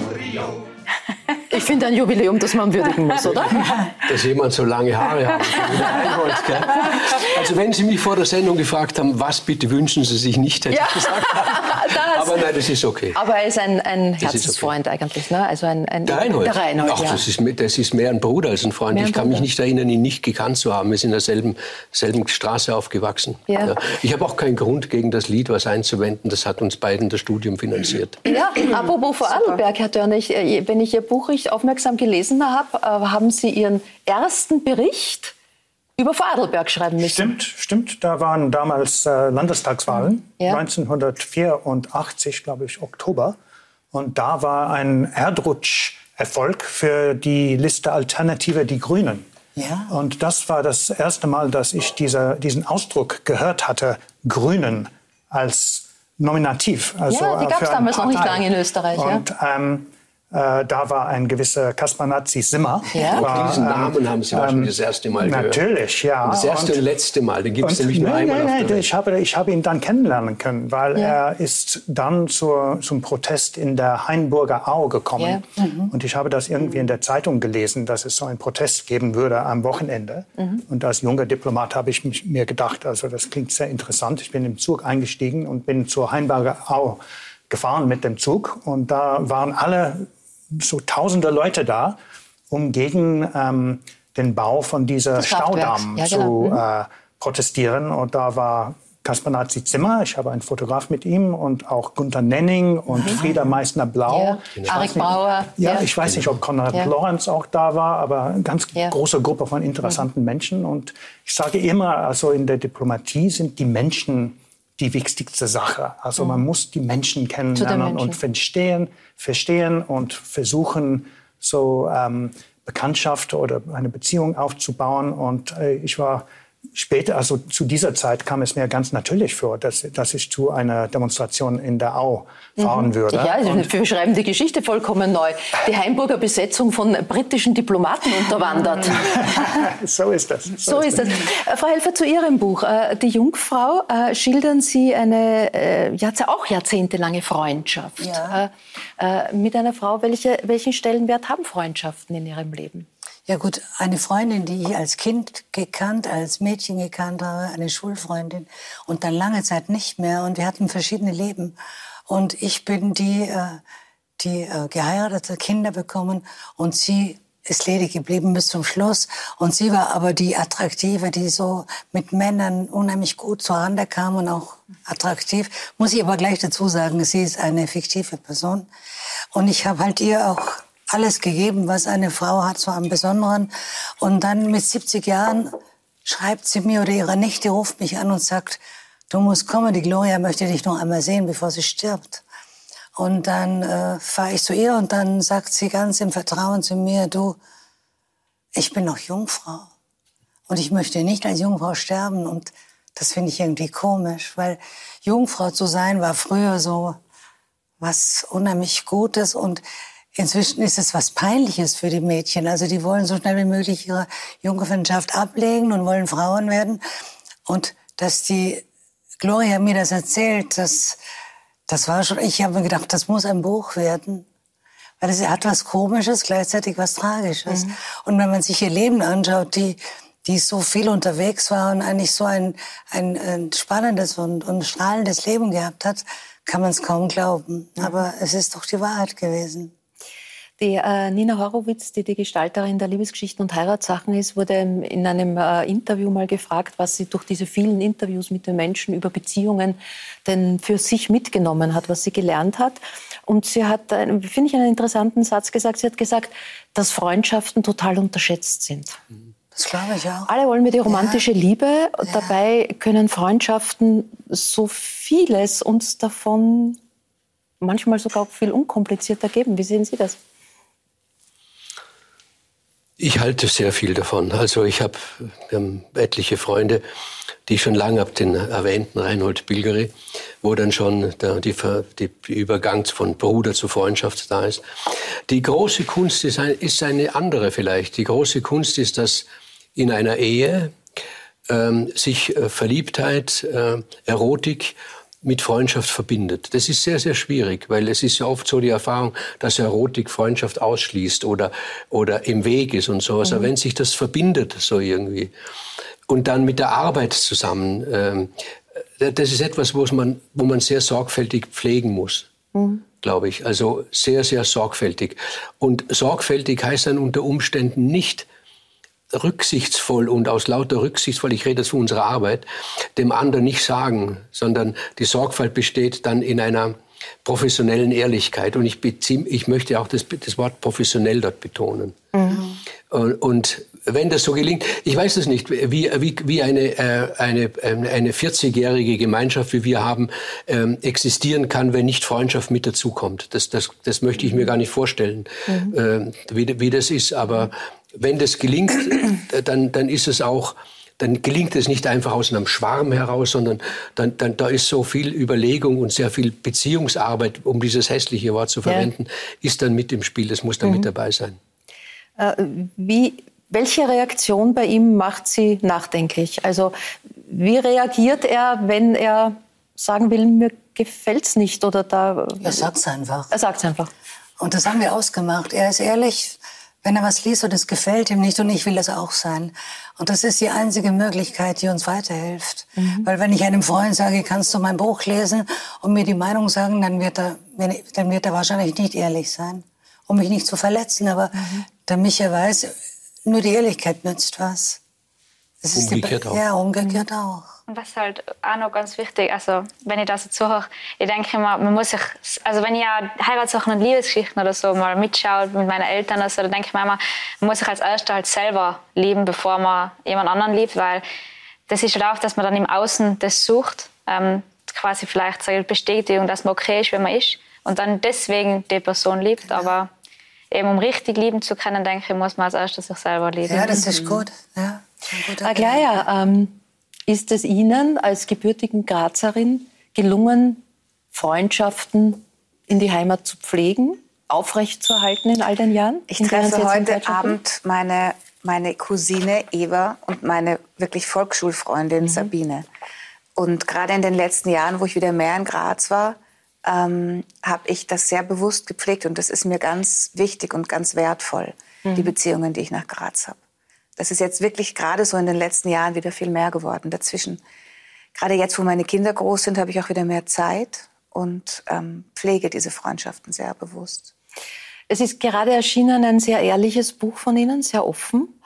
[SPEAKER 1] Ich finde ein Jubiläum, das man würdigen muss, oder?
[SPEAKER 6] Dass jemand so lange Haare hat. Also wenn Sie mich vor der Sendung gefragt haben, was bitte wünschen Sie sich nicht, hätte ja. ich gesagt. Aber nein, das ist okay.
[SPEAKER 1] Aber er ist ein, ein Herzensfreund okay. eigentlich, ne? Also ein, ein
[SPEAKER 6] der Reinhold.
[SPEAKER 1] Der Reinhold
[SPEAKER 6] Ach, ja. das, ist, das ist mehr ein Bruder als ein Freund. Mehr ich kann mich nicht erinnern, ihn nicht gekannt zu haben. Wir sind in derselben selben Straße aufgewachsen. Ja. ja. Ich habe auch keinen Grund, gegen das Lied was einzuwenden. Das hat uns beiden das Studium finanziert.
[SPEAKER 1] Ja, apropos Vorarlberg, Herr Dörner, äh, wenn ich Ihr Buch richtig aufmerksam gelesen habe, äh, haben Sie Ihren ersten Bericht über Vorarlberg schreiben müssen.
[SPEAKER 3] Stimmt, stimmt. Da waren damals äh, Landestagswahlen, ja. 1984, glaube ich, Oktober. Und da war ein Erdrutscherfolg für die Liste Alternative Die Grünen. Ja. Und das war das erste Mal, dass ich diese, diesen Ausdruck gehört hatte, Grünen als Nominativ.
[SPEAKER 1] Also ja, die gab es damals noch nicht lange in Österreich.
[SPEAKER 3] Und,
[SPEAKER 1] ja.
[SPEAKER 3] ähm, äh, da war ein gewisser Kaspernazzi Simmer.
[SPEAKER 6] Ja. War, diesen Namen ähm, haben Sie wahrscheinlich das erste Mal
[SPEAKER 3] gehört. Natürlich, ja.
[SPEAKER 6] Und das erste und, und letzte Mal, den gibt es nämlich nur
[SPEAKER 3] nein,
[SPEAKER 6] einmal
[SPEAKER 3] nein, nein, ich habe, ich habe ihn dann kennenlernen können, weil ja. er ist dann zur, zum Protest in der Hainburger Au gekommen. Ja. Mhm. Und ich habe das irgendwie in der Zeitung gelesen, dass es so einen Protest geben würde am Wochenende. Mhm. Und als junger Diplomat habe ich mich, mir gedacht, also das klingt sehr interessant. Ich bin im Zug eingestiegen und bin zur Hainburger Au gefahren mit dem Zug. Und da waren alle so tausende Leute da, um gegen ähm, den Bau von dieser Staudamm ja, genau. zu mhm. äh, protestieren. Und da war Kaspar Nazi Zimmer, ich habe einen Fotograf mit ihm und auch Gunther Nenning und mhm. Frieda Meissner-Blau. Ja.
[SPEAKER 1] Arik Bauer.
[SPEAKER 3] Ja, ja, ich weiß nicht, ob Konrad ja. Lorenz auch da war, aber eine ganz große Gruppe von interessanten mhm. Menschen. Und ich sage immer, also in der Diplomatie sind die Menschen die wichtigste Sache. Also man mhm. muss die Menschen kennenlernen Menschen. und verstehen, verstehen und versuchen, so ähm, Bekanntschaft oder eine Beziehung aufzubauen. Und äh, ich war später, also zu dieser Zeit kam es mir ganz natürlich vor, dass, dass ich zu einer Demonstration in der Au fahren mhm. würde.
[SPEAKER 1] Ja, und wir schreiben die Geschichte vollkommen neu. Die Heimburger Besetzung von britischen Diplomaten unterwandert.
[SPEAKER 3] so ist das. So,
[SPEAKER 1] so ist, das. das. Äh, Frau Helfer, zu Ihrem Buch. Äh, die Jungfrau äh, schildern Sie eine ja, auch jahrzehntelange Freundschaft ja. mit einer Frau. Welche, welchen Stellenwert haben Freundschaften in Ihrem Leben?
[SPEAKER 5] Ja gut, eine Freundin, die ich als Kind gekannt, als Mädchen gekannt habe, eine Schulfreundin und dann lange Zeit nicht mehr und wir hatten verschiedene Leben. Und ich bin die, äh, die äh, geheiratete Kinder bekommen und sie ist ledig geblieben bis zum Schluss. Und sie war aber die Attraktive, die so mit Männern unheimlich gut zurande kam und auch attraktiv. Muss ich aber gleich dazu sagen, sie ist eine fiktive Person. Und ich habe halt ihr auch alles gegeben, was eine Frau hat, so am Besonderen. Und dann mit 70 Jahren schreibt sie mir oder ihre Nichte ruft mich an und sagt, du musst kommen, die Gloria möchte dich noch einmal sehen, bevor sie stirbt. Und dann äh, fahre ich zu ihr und dann sagt sie ganz im Vertrauen zu mir, du, ich bin noch Jungfrau und ich möchte nicht als Jungfrau sterben. Und das finde ich irgendwie komisch, weil Jungfrau zu sein war früher so was unheimlich Gutes und Inzwischen ist es was Peinliches für die Mädchen. Also die wollen so schnell wie möglich ihre Jungfernschaft ablegen und wollen Frauen werden. Und dass die Gloria mir das erzählt, das, das war schon, ich habe mir gedacht, das muss ein Buch werden. Weil es hat was Komisches, gleichzeitig was Tragisches. Mhm. Und wenn man sich ihr Leben anschaut, die, die so viel unterwegs war und eigentlich so ein, ein, ein spannendes und, und strahlendes Leben gehabt hat, kann man es kaum glauben. Mhm. Aber es ist doch die Wahrheit gewesen.
[SPEAKER 1] Die äh, Nina Horowitz, die die Gestalterin der Liebesgeschichten und Heiratssachen ist, wurde in einem äh, Interview mal gefragt, was sie durch diese vielen Interviews mit den Menschen über Beziehungen denn für sich mitgenommen hat, was sie gelernt hat. Und sie hat, äh, finde ich, einen interessanten Satz gesagt. Sie hat gesagt, dass Freundschaften total unterschätzt sind.
[SPEAKER 5] Das glaube ich auch.
[SPEAKER 1] Alle wollen mir die romantische ja. Liebe. Ja. Dabei können Freundschaften so vieles uns davon manchmal sogar viel unkomplizierter geben. Wie sehen Sie das?
[SPEAKER 6] Ich halte sehr viel davon. Also ich habe etliche Freunde, die schon lange habe, den erwähnten Reinhold Bilgeri, wo dann schon der die, die Übergang von Bruder zu Freundschaft da ist. Die große Kunst ist, ein, ist eine andere vielleicht. Die große Kunst ist, dass in einer Ehe ähm, sich äh, Verliebtheit, äh, Erotik mit Freundschaft verbindet. Das ist sehr, sehr schwierig, weil es ist ja oft so die Erfahrung, dass Erotik Freundschaft ausschließt oder, oder im Weg ist und sowas. Mhm. Aber wenn sich das verbindet so irgendwie und dann mit der Arbeit zusammen, ähm, das ist etwas, wo man, wo man sehr sorgfältig pflegen muss. Mhm glaube ich. Also sehr, sehr sorgfältig. Und sorgfältig heißt dann unter Umständen nicht, rücksichtsvoll und aus lauter rücksichtsvoll, ich rede jetzt von unserer Arbeit, dem anderen nicht sagen, sondern die Sorgfalt besteht dann in einer professionellen Ehrlichkeit. Und ich, beziehe, ich möchte auch das, das Wort professionell dort betonen. Mhm. Und, und, wenn das so gelingt, ich weiß es nicht, wie, wie, wie eine, äh, eine, ähm, eine 40-jährige Gemeinschaft, wie wir haben, ähm, existieren kann, wenn nicht Freundschaft mit dazukommt. Das, das, das möchte ich mir gar nicht vorstellen, mhm. äh, wie, wie das ist. Aber wenn das gelingt, dann, dann ist es auch, dann gelingt es nicht einfach aus einem Schwarm heraus, sondern dann, dann, da ist so viel Überlegung und sehr viel Beziehungsarbeit, um dieses hässliche Wort zu verwenden, ja. ist dann mit im Spiel. Das muss dann mhm. mit dabei sein.
[SPEAKER 1] Äh, wie, welche Reaktion bei ihm macht Sie nachdenklich? Also wie reagiert er, wenn er sagen will, mir gefällt es nicht oder da?
[SPEAKER 5] Er sagt es einfach.
[SPEAKER 1] Er sagt es einfach.
[SPEAKER 5] Und das haben wir ausgemacht. Er ist ehrlich wenn er was liest und es gefällt ihm nicht und ich will das auch sein. Und das ist die einzige Möglichkeit, die uns weiterhilft. Mhm. Weil wenn ich einem Freund sage, kannst du mein Buch lesen und mir die Meinung sagen, dann wird er, dann wird er wahrscheinlich nicht ehrlich sein, um mich nicht zu verletzen. Aber mhm. der Micha weiß, nur die Ehrlichkeit nützt was.
[SPEAKER 6] Das umgekehrt
[SPEAKER 5] die,
[SPEAKER 6] auch.
[SPEAKER 5] Ja, umgekehrt auch.
[SPEAKER 2] Und was halt auch noch ganz wichtig, also wenn ich das so zuhöre, ich denke immer, man muss sich, also wenn ich ja Heiratssachen und Liebesgeschichten oder so mal mitschaue mit meinen Eltern oder so, dann denke ich mir immer, man muss sich als Erster halt selber lieben, bevor man jemand anderen liebt, weil das ist halt auch, dass man dann im Außen das sucht, ähm, quasi vielleicht eine Bestätigung, dass man okay ist, wenn man ist und dann deswegen die Person liebt, ja. aber eben um richtig lieben zu können, denke ich, muss man als Erstes sich selber lieben.
[SPEAKER 5] Ja, das ist gut. Ja.
[SPEAKER 1] Aglaya, ähm, ist es Ihnen als gebürtigen Grazerin gelungen, Freundschaften in die Heimat zu pflegen, aufrechtzuerhalten in all den Jahren?
[SPEAKER 4] Ich treffe heute Abend meine, meine Cousine Eva und meine wirklich Volksschulfreundin mhm. Sabine. Und gerade in den letzten Jahren, wo ich wieder mehr in Graz war, ähm, habe ich das sehr bewusst gepflegt. Und das ist mir ganz wichtig und ganz wertvoll, mhm. die Beziehungen, die ich nach Graz habe. Das ist jetzt wirklich gerade so in den letzten Jahren wieder viel mehr geworden. Dazwischen, gerade jetzt, wo meine Kinder groß sind, habe ich auch wieder mehr Zeit und ähm, pflege diese Freundschaften sehr bewusst.
[SPEAKER 1] Es ist gerade erschienen ein sehr ehrliches Buch von Ihnen, sehr offen.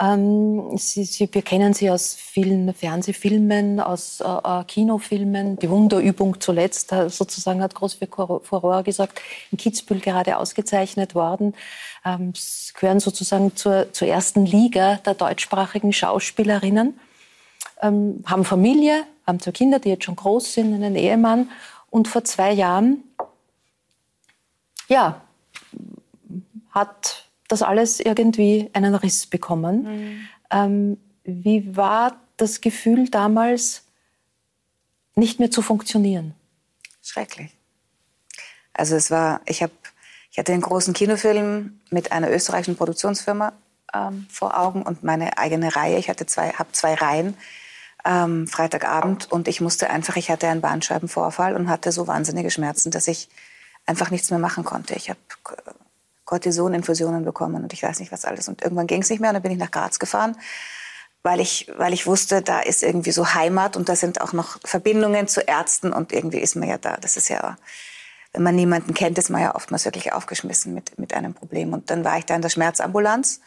[SPEAKER 1] Ähm, Sie, Sie, wir kennen Sie aus vielen Fernsehfilmen, aus äh, äh Kinofilmen. Die Wunderübung zuletzt äh, sozusagen hat groß für Furore gesagt, in Kitzbühel gerade ausgezeichnet worden. Ähm, Sie gehören sozusagen zur, zur ersten Liga der deutschsprachigen Schauspielerinnen. Ähm, haben Familie, haben zwei Kinder, die jetzt schon groß sind, einen Ehemann. Und vor zwei Jahren, ja, hat das alles irgendwie einen Riss bekommen. Mhm. Ähm, wie war das Gefühl damals, nicht mehr zu funktionieren?
[SPEAKER 4] Schrecklich. Also es war, ich habe, ich hatte einen großen Kinofilm mit einer österreichischen Produktionsfirma ähm, vor Augen und meine eigene Reihe. Ich hatte zwei, habe zwei Reihen. Ähm, Freitagabend und ich musste einfach, ich hatte einen Bandscheibenvorfall und hatte so wahnsinnige Schmerzen, dass ich einfach nichts mehr machen konnte. Ich habe Cortisoninfusionen bekommen und ich weiß nicht was alles. Und irgendwann ging es nicht mehr und dann bin ich nach Graz gefahren, weil ich, weil ich wusste, da ist irgendwie so Heimat und da sind auch noch Verbindungen zu Ärzten und irgendwie ist man ja da. Das ist ja, wenn man niemanden kennt, ist man ja oftmals wirklich aufgeschmissen mit, mit einem Problem. Und dann war ich da in der Schmerzambulanz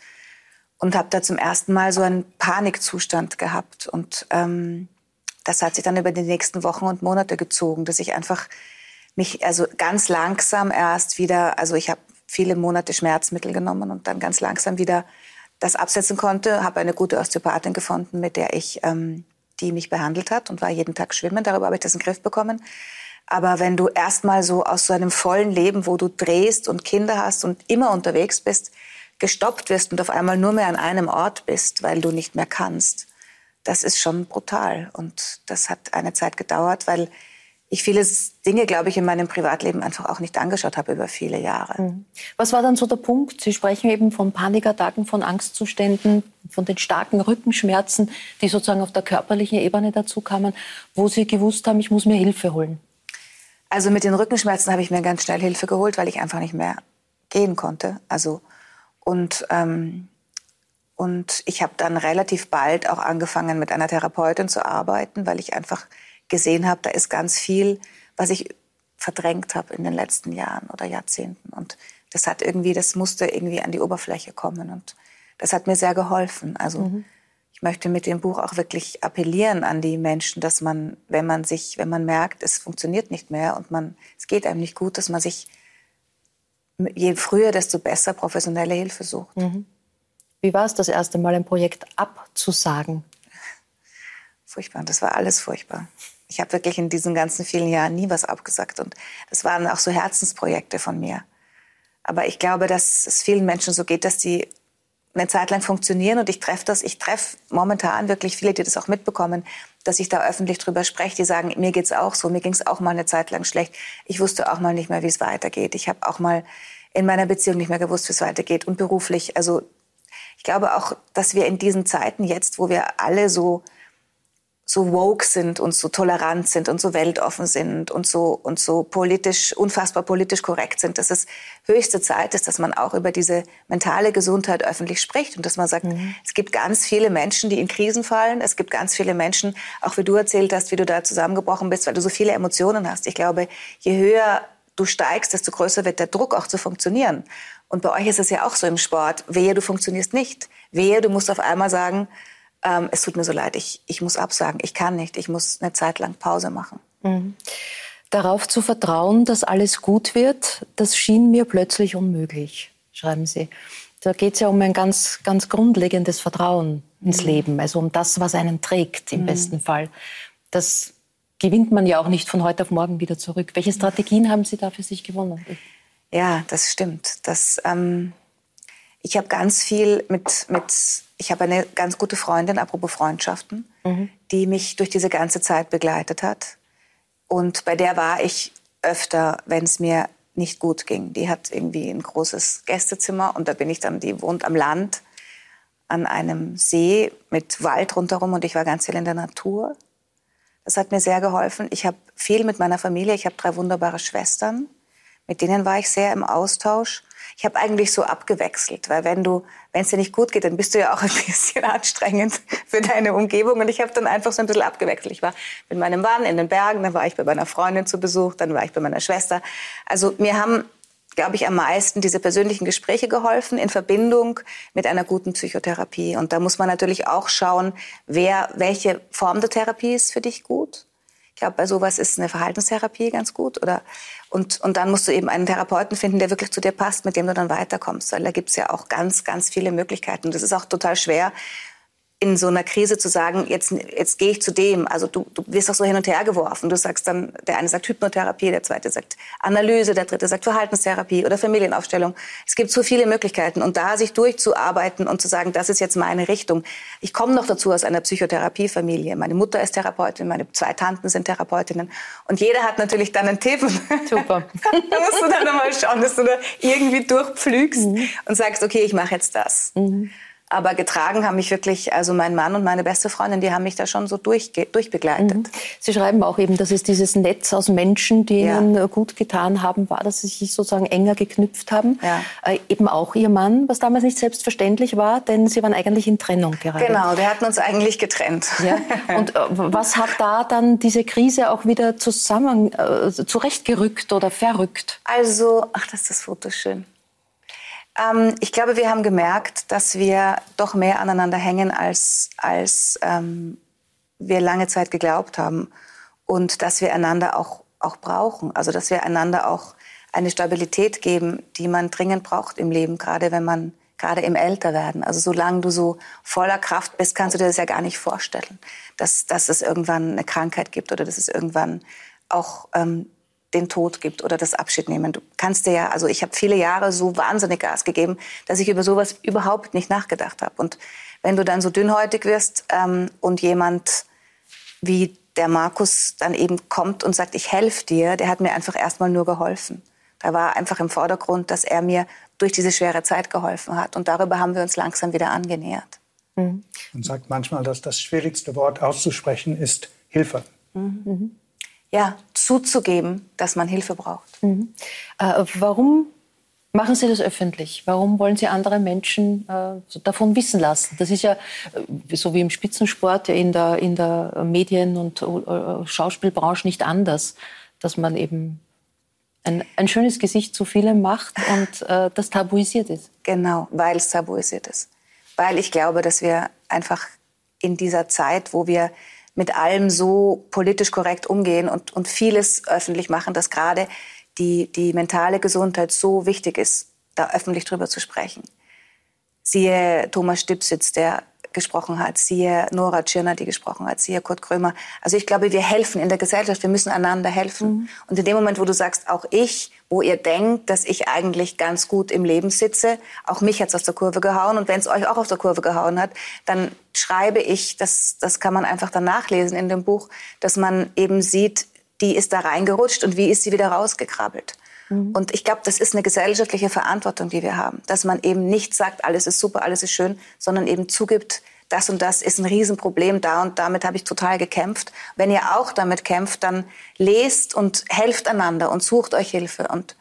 [SPEAKER 4] und habe da zum ersten Mal so einen Panikzustand gehabt. Und ähm, das hat sich dann über die nächsten Wochen und Monate gezogen, dass ich einfach mich also ganz langsam erst wieder, also ich habe viele Monate Schmerzmittel genommen und dann ganz langsam wieder das absetzen konnte. Habe eine gute Osteopathin gefunden, mit der ich, ähm, die mich behandelt hat und war jeden Tag schwimmen. Darüber habe ich das in den Griff bekommen. Aber wenn du erstmal so aus so einem vollen Leben, wo du drehst und Kinder hast und immer unterwegs bist, gestoppt wirst und auf einmal nur mehr an einem Ort bist, weil du nicht mehr kannst, das ist schon brutal. Und das hat eine Zeit gedauert, weil ich viele Dinge, glaube ich, in meinem Privatleben einfach auch nicht angeschaut habe über viele Jahre. Mhm.
[SPEAKER 1] Was war dann so der Punkt? Sie sprechen eben von Panikattacken, von Angstzuständen, von den starken Rückenschmerzen, die sozusagen auf der körperlichen Ebene dazu kamen, wo Sie gewusst haben, ich muss mir Hilfe holen.
[SPEAKER 4] Also mit den Rückenschmerzen habe ich mir ganz schnell Hilfe geholt, weil ich einfach nicht mehr gehen konnte. Also und ähm, und ich habe dann relativ bald auch angefangen, mit einer Therapeutin zu arbeiten, weil ich einfach gesehen habe, da ist ganz viel, was ich verdrängt habe in den letzten Jahren oder Jahrzehnten. Und das hat irgendwie, das musste irgendwie an die Oberfläche kommen. Und das hat mir sehr geholfen. Also mhm. Ich möchte mit dem Buch auch wirklich appellieren an die Menschen, dass man, wenn man sich, wenn man merkt, es funktioniert nicht mehr und man, es geht einem nicht gut, dass man sich je früher, desto besser professionelle Hilfe sucht. Mhm.
[SPEAKER 1] Wie war es das erste Mal, ein Projekt abzusagen?
[SPEAKER 4] Furchtbar, das war alles furchtbar. Ich habe wirklich in diesen ganzen vielen Jahren nie was abgesagt. Und das waren auch so Herzensprojekte von mir. Aber ich glaube, dass es vielen Menschen so geht, dass die eine Zeit lang funktionieren. Und ich treffe das, ich treffe momentan wirklich viele, die das auch mitbekommen, dass ich da öffentlich drüber spreche, die sagen, mir geht's auch so, mir ging's auch mal eine Zeit lang schlecht. Ich wusste auch mal nicht mehr, wie es weitergeht. Ich habe auch mal in meiner Beziehung nicht mehr gewusst, wie es weitergeht und beruflich. Also ich glaube auch, dass wir in diesen Zeiten jetzt, wo wir alle so so woke sind und so tolerant sind und so weltoffen sind und so und so politisch unfassbar politisch korrekt sind, dass es höchste Zeit ist, dass man auch über diese mentale Gesundheit öffentlich spricht und dass man sagt, mhm. es gibt ganz viele Menschen, die in Krisen fallen, es gibt ganz viele Menschen, auch wie du erzählt hast, wie du da zusammengebrochen bist, weil du so viele Emotionen hast. Ich glaube, je höher du steigst, desto größer wird der Druck auch zu funktionieren. Und bei euch ist es ja auch so im Sport, wehe, du funktionierst nicht. Wehe, du musst auf einmal sagen, ähm, es tut mir so leid, ich, ich muss absagen, ich kann nicht, ich muss eine Zeit lang Pause machen. Mhm.
[SPEAKER 1] Darauf zu vertrauen, dass alles gut wird, das schien mir plötzlich unmöglich, schreiben Sie. Da geht es ja um ein ganz, ganz grundlegendes Vertrauen ins mhm. Leben, also um das, was einen trägt im mhm. besten Fall. Das gewinnt man ja auch nicht von heute auf morgen wieder zurück. Welche Strategien haben Sie da für sich gewonnen?
[SPEAKER 4] Ja, das stimmt. Das, ähm, ich habe ganz viel mit, mit ich habe eine ganz gute Freundin, apropos Freundschaften, mhm. die mich durch diese ganze Zeit begleitet hat. Und bei der war ich öfter, wenn es mir nicht gut ging. Die hat irgendwie ein großes Gästezimmer und da bin ich dann, die wohnt am Land an einem See mit Wald rundherum und ich war ganz viel in der Natur. Das hat mir sehr geholfen. Ich habe viel mit meiner Familie, ich habe drei wunderbare Schwestern, mit denen war ich sehr im Austausch ich habe eigentlich so abgewechselt, weil wenn du, wenn es dir nicht gut geht, dann bist du ja auch ein bisschen anstrengend für deine Umgebung. Und ich habe dann einfach so ein bisschen abgewechselt. Ich war mit meinem Mann in den Bergen, dann war ich bei meiner Freundin zu Besuch, dann war ich bei meiner Schwester. Also mir haben glaube ich, am meisten diese persönlichen Gespräche geholfen in Verbindung mit einer guten Psychotherapie. Und da muss man natürlich auch schauen, wer, welche Form der Therapie ist für dich gut. Glaube, bei sowas ist eine Verhaltenstherapie ganz gut. Oder, und, und dann musst du eben einen Therapeuten finden, der wirklich zu dir passt, mit dem du dann weiterkommst. Weil da gibt's ja auch ganz, ganz viele Möglichkeiten. Das ist auch total schwer, in so einer Krise zu sagen, jetzt, jetzt gehe ich zu dem. Also du, du wirst auch so hin und her geworfen. Du sagst dann, der eine sagt Hypnotherapie, der zweite sagt Analyse, der dritte sagt Verhaltenstherapie oder Familienaufstellung. Es gibt so viele Möglichkeiten. Und da sich durchzuarbeiten und zu sagen, das ist jetzt meine Richtung. Ich komme noch dazu aus einer Psychotherapiefamilie. Meine Mutter ist Therapeutin, meine zwei Tanten sind Therapeutinnen. Und jeder hat natürlich dann einen Tipp.
[SPEAKER 1] Super.
[SPEAKER 4] da musst du dann mal schauen, dass du da irgendwie durchpflügst mhm. und sagst, okay, ich mache jetzt das. Mhm. Aber getragen haben mich wirklich, also mein Mann und meine beste Freundin, die haben mich da schon so durch, durchbegleitet. Mhm.
[SPEAKER 1] Sie schreiben auch eben, dass es dieses Netz aus Menschen, die ja. Ihnen gut getan haben, war, dass Sie sich sozusagen enger geknüpft haben. Ja. Äh, eben auch Ihr Mann, was damals nicht selbstverständlich war, denn Sie waren eigentlich in Trennung gerade.
[SPEAKER 4] Genau, wir hatten uns eigentlich getrennt.
[SPEAKER 1] Ja. Und äh, was hat da dann diese Krise auch wieder zusammen, äh, zurechtgerückt oder verrückt?
[SPEAKER 4] Also, ach, das ist das Foto schön. Ähm, ich glaube, wir haben gemerkt, dass wir doch mehr aneinander hängen, als, als ähm, wir lange Zeit geglaubt haben. Und dass wir einander auch, auch brauchen. Also, dass wir einander auch eine Stabilität geben, die man dringend braucht im Leben, gerade wenn man gerade im Älterwerden. Also solange du so voller Kraft bist, kannst du dir das ja gar nicht vorstellen, dass, dass es irgendwann eine Krankheit gibt oder dass es irgendwann auch ähm, den Tod gibt oder das Abschied nehmen. Du kannst dir ja, also ich habe viele Jahre so wahnsinnig Gas gegeben, dass ich über sowas überhaupt nicht nachgedacht habe. Und wenn du dann so dünnhäutig wirst ähm, und jemand wie der Markus dann eben kommt und sagt, ich helfe dir, der hat mir einfach erstmal nur geholfen. Da war einfach im Vordergrund, dass er mir durch diese schwere Zeit geholfen hat. Und darüber haben wir uns langsam wieder angenähert.
[SPEAKER 3] Mhm. Man sagt manchmal, dass das schwierigste Wort auszusprechen ist Hilfe. Mhm
[SPEAKER 4] ja, zuzugeben, dass man Hilfe braucht. Mhm.
[SPEAKER 1] Äh, warum machen Sie das öffentlich? Warum wollen Sie andere Menschen äh, davon wissen lassen? Das ist ja äh, so wie im Spitzensport in der, in der Medien- und äh, Schauspielbranche nicht anders, dass man eben ein, ein schönes Gesicht zu vielem macht und äh, das tabuisiert ist.
[SPEAKER 4] Genau, weil es tabuisiert ist. Weil ich glaube, dass wir einfach in dieser Zeit, wo wir mit allem so politisch korrekt umgehen und, und vieles öffentlich machen, dass gerade die, die mentale Gesundheit so wichtig ist, da öffentlich drüber zu sprechen. Siehe Thomas Stipsitz, der gesprochen hat, siehe Nora Tschirner, die gesprochen hat, siehe Kurt Krömer. Also ich glaube, wir helfen in der Gesellschaft, wir müssen einander helfen. Mhm. Und in dem Moment, wo du sagst, auch ich, wo ihr denkt, dass ich eigentlich ganz gut im Leben sitze, auch mich hat's aus der Kurve gehauen. Und wenn es euch auch auf der Kurve gehauen hat, dann schreibe ich, das, das kann man einfach dann nachlesen in dem Buch, dass man eben sieht, die ist da reingerutscht und wie ist sie wieder rausgekrabbelt. Mhm. Und ich glaube, das ist eine gesellschaftliche Verantwortung, die wir haben, dass man eben nicht sagt, alles ist super, alles ist schön, sondern eben zugibt, das und das ist ein Riesenproblem da und damit habe ich total gekämpft. Wenn ihr auch damit kämpft, dann lest und helft einander und sucht euch Hilfe und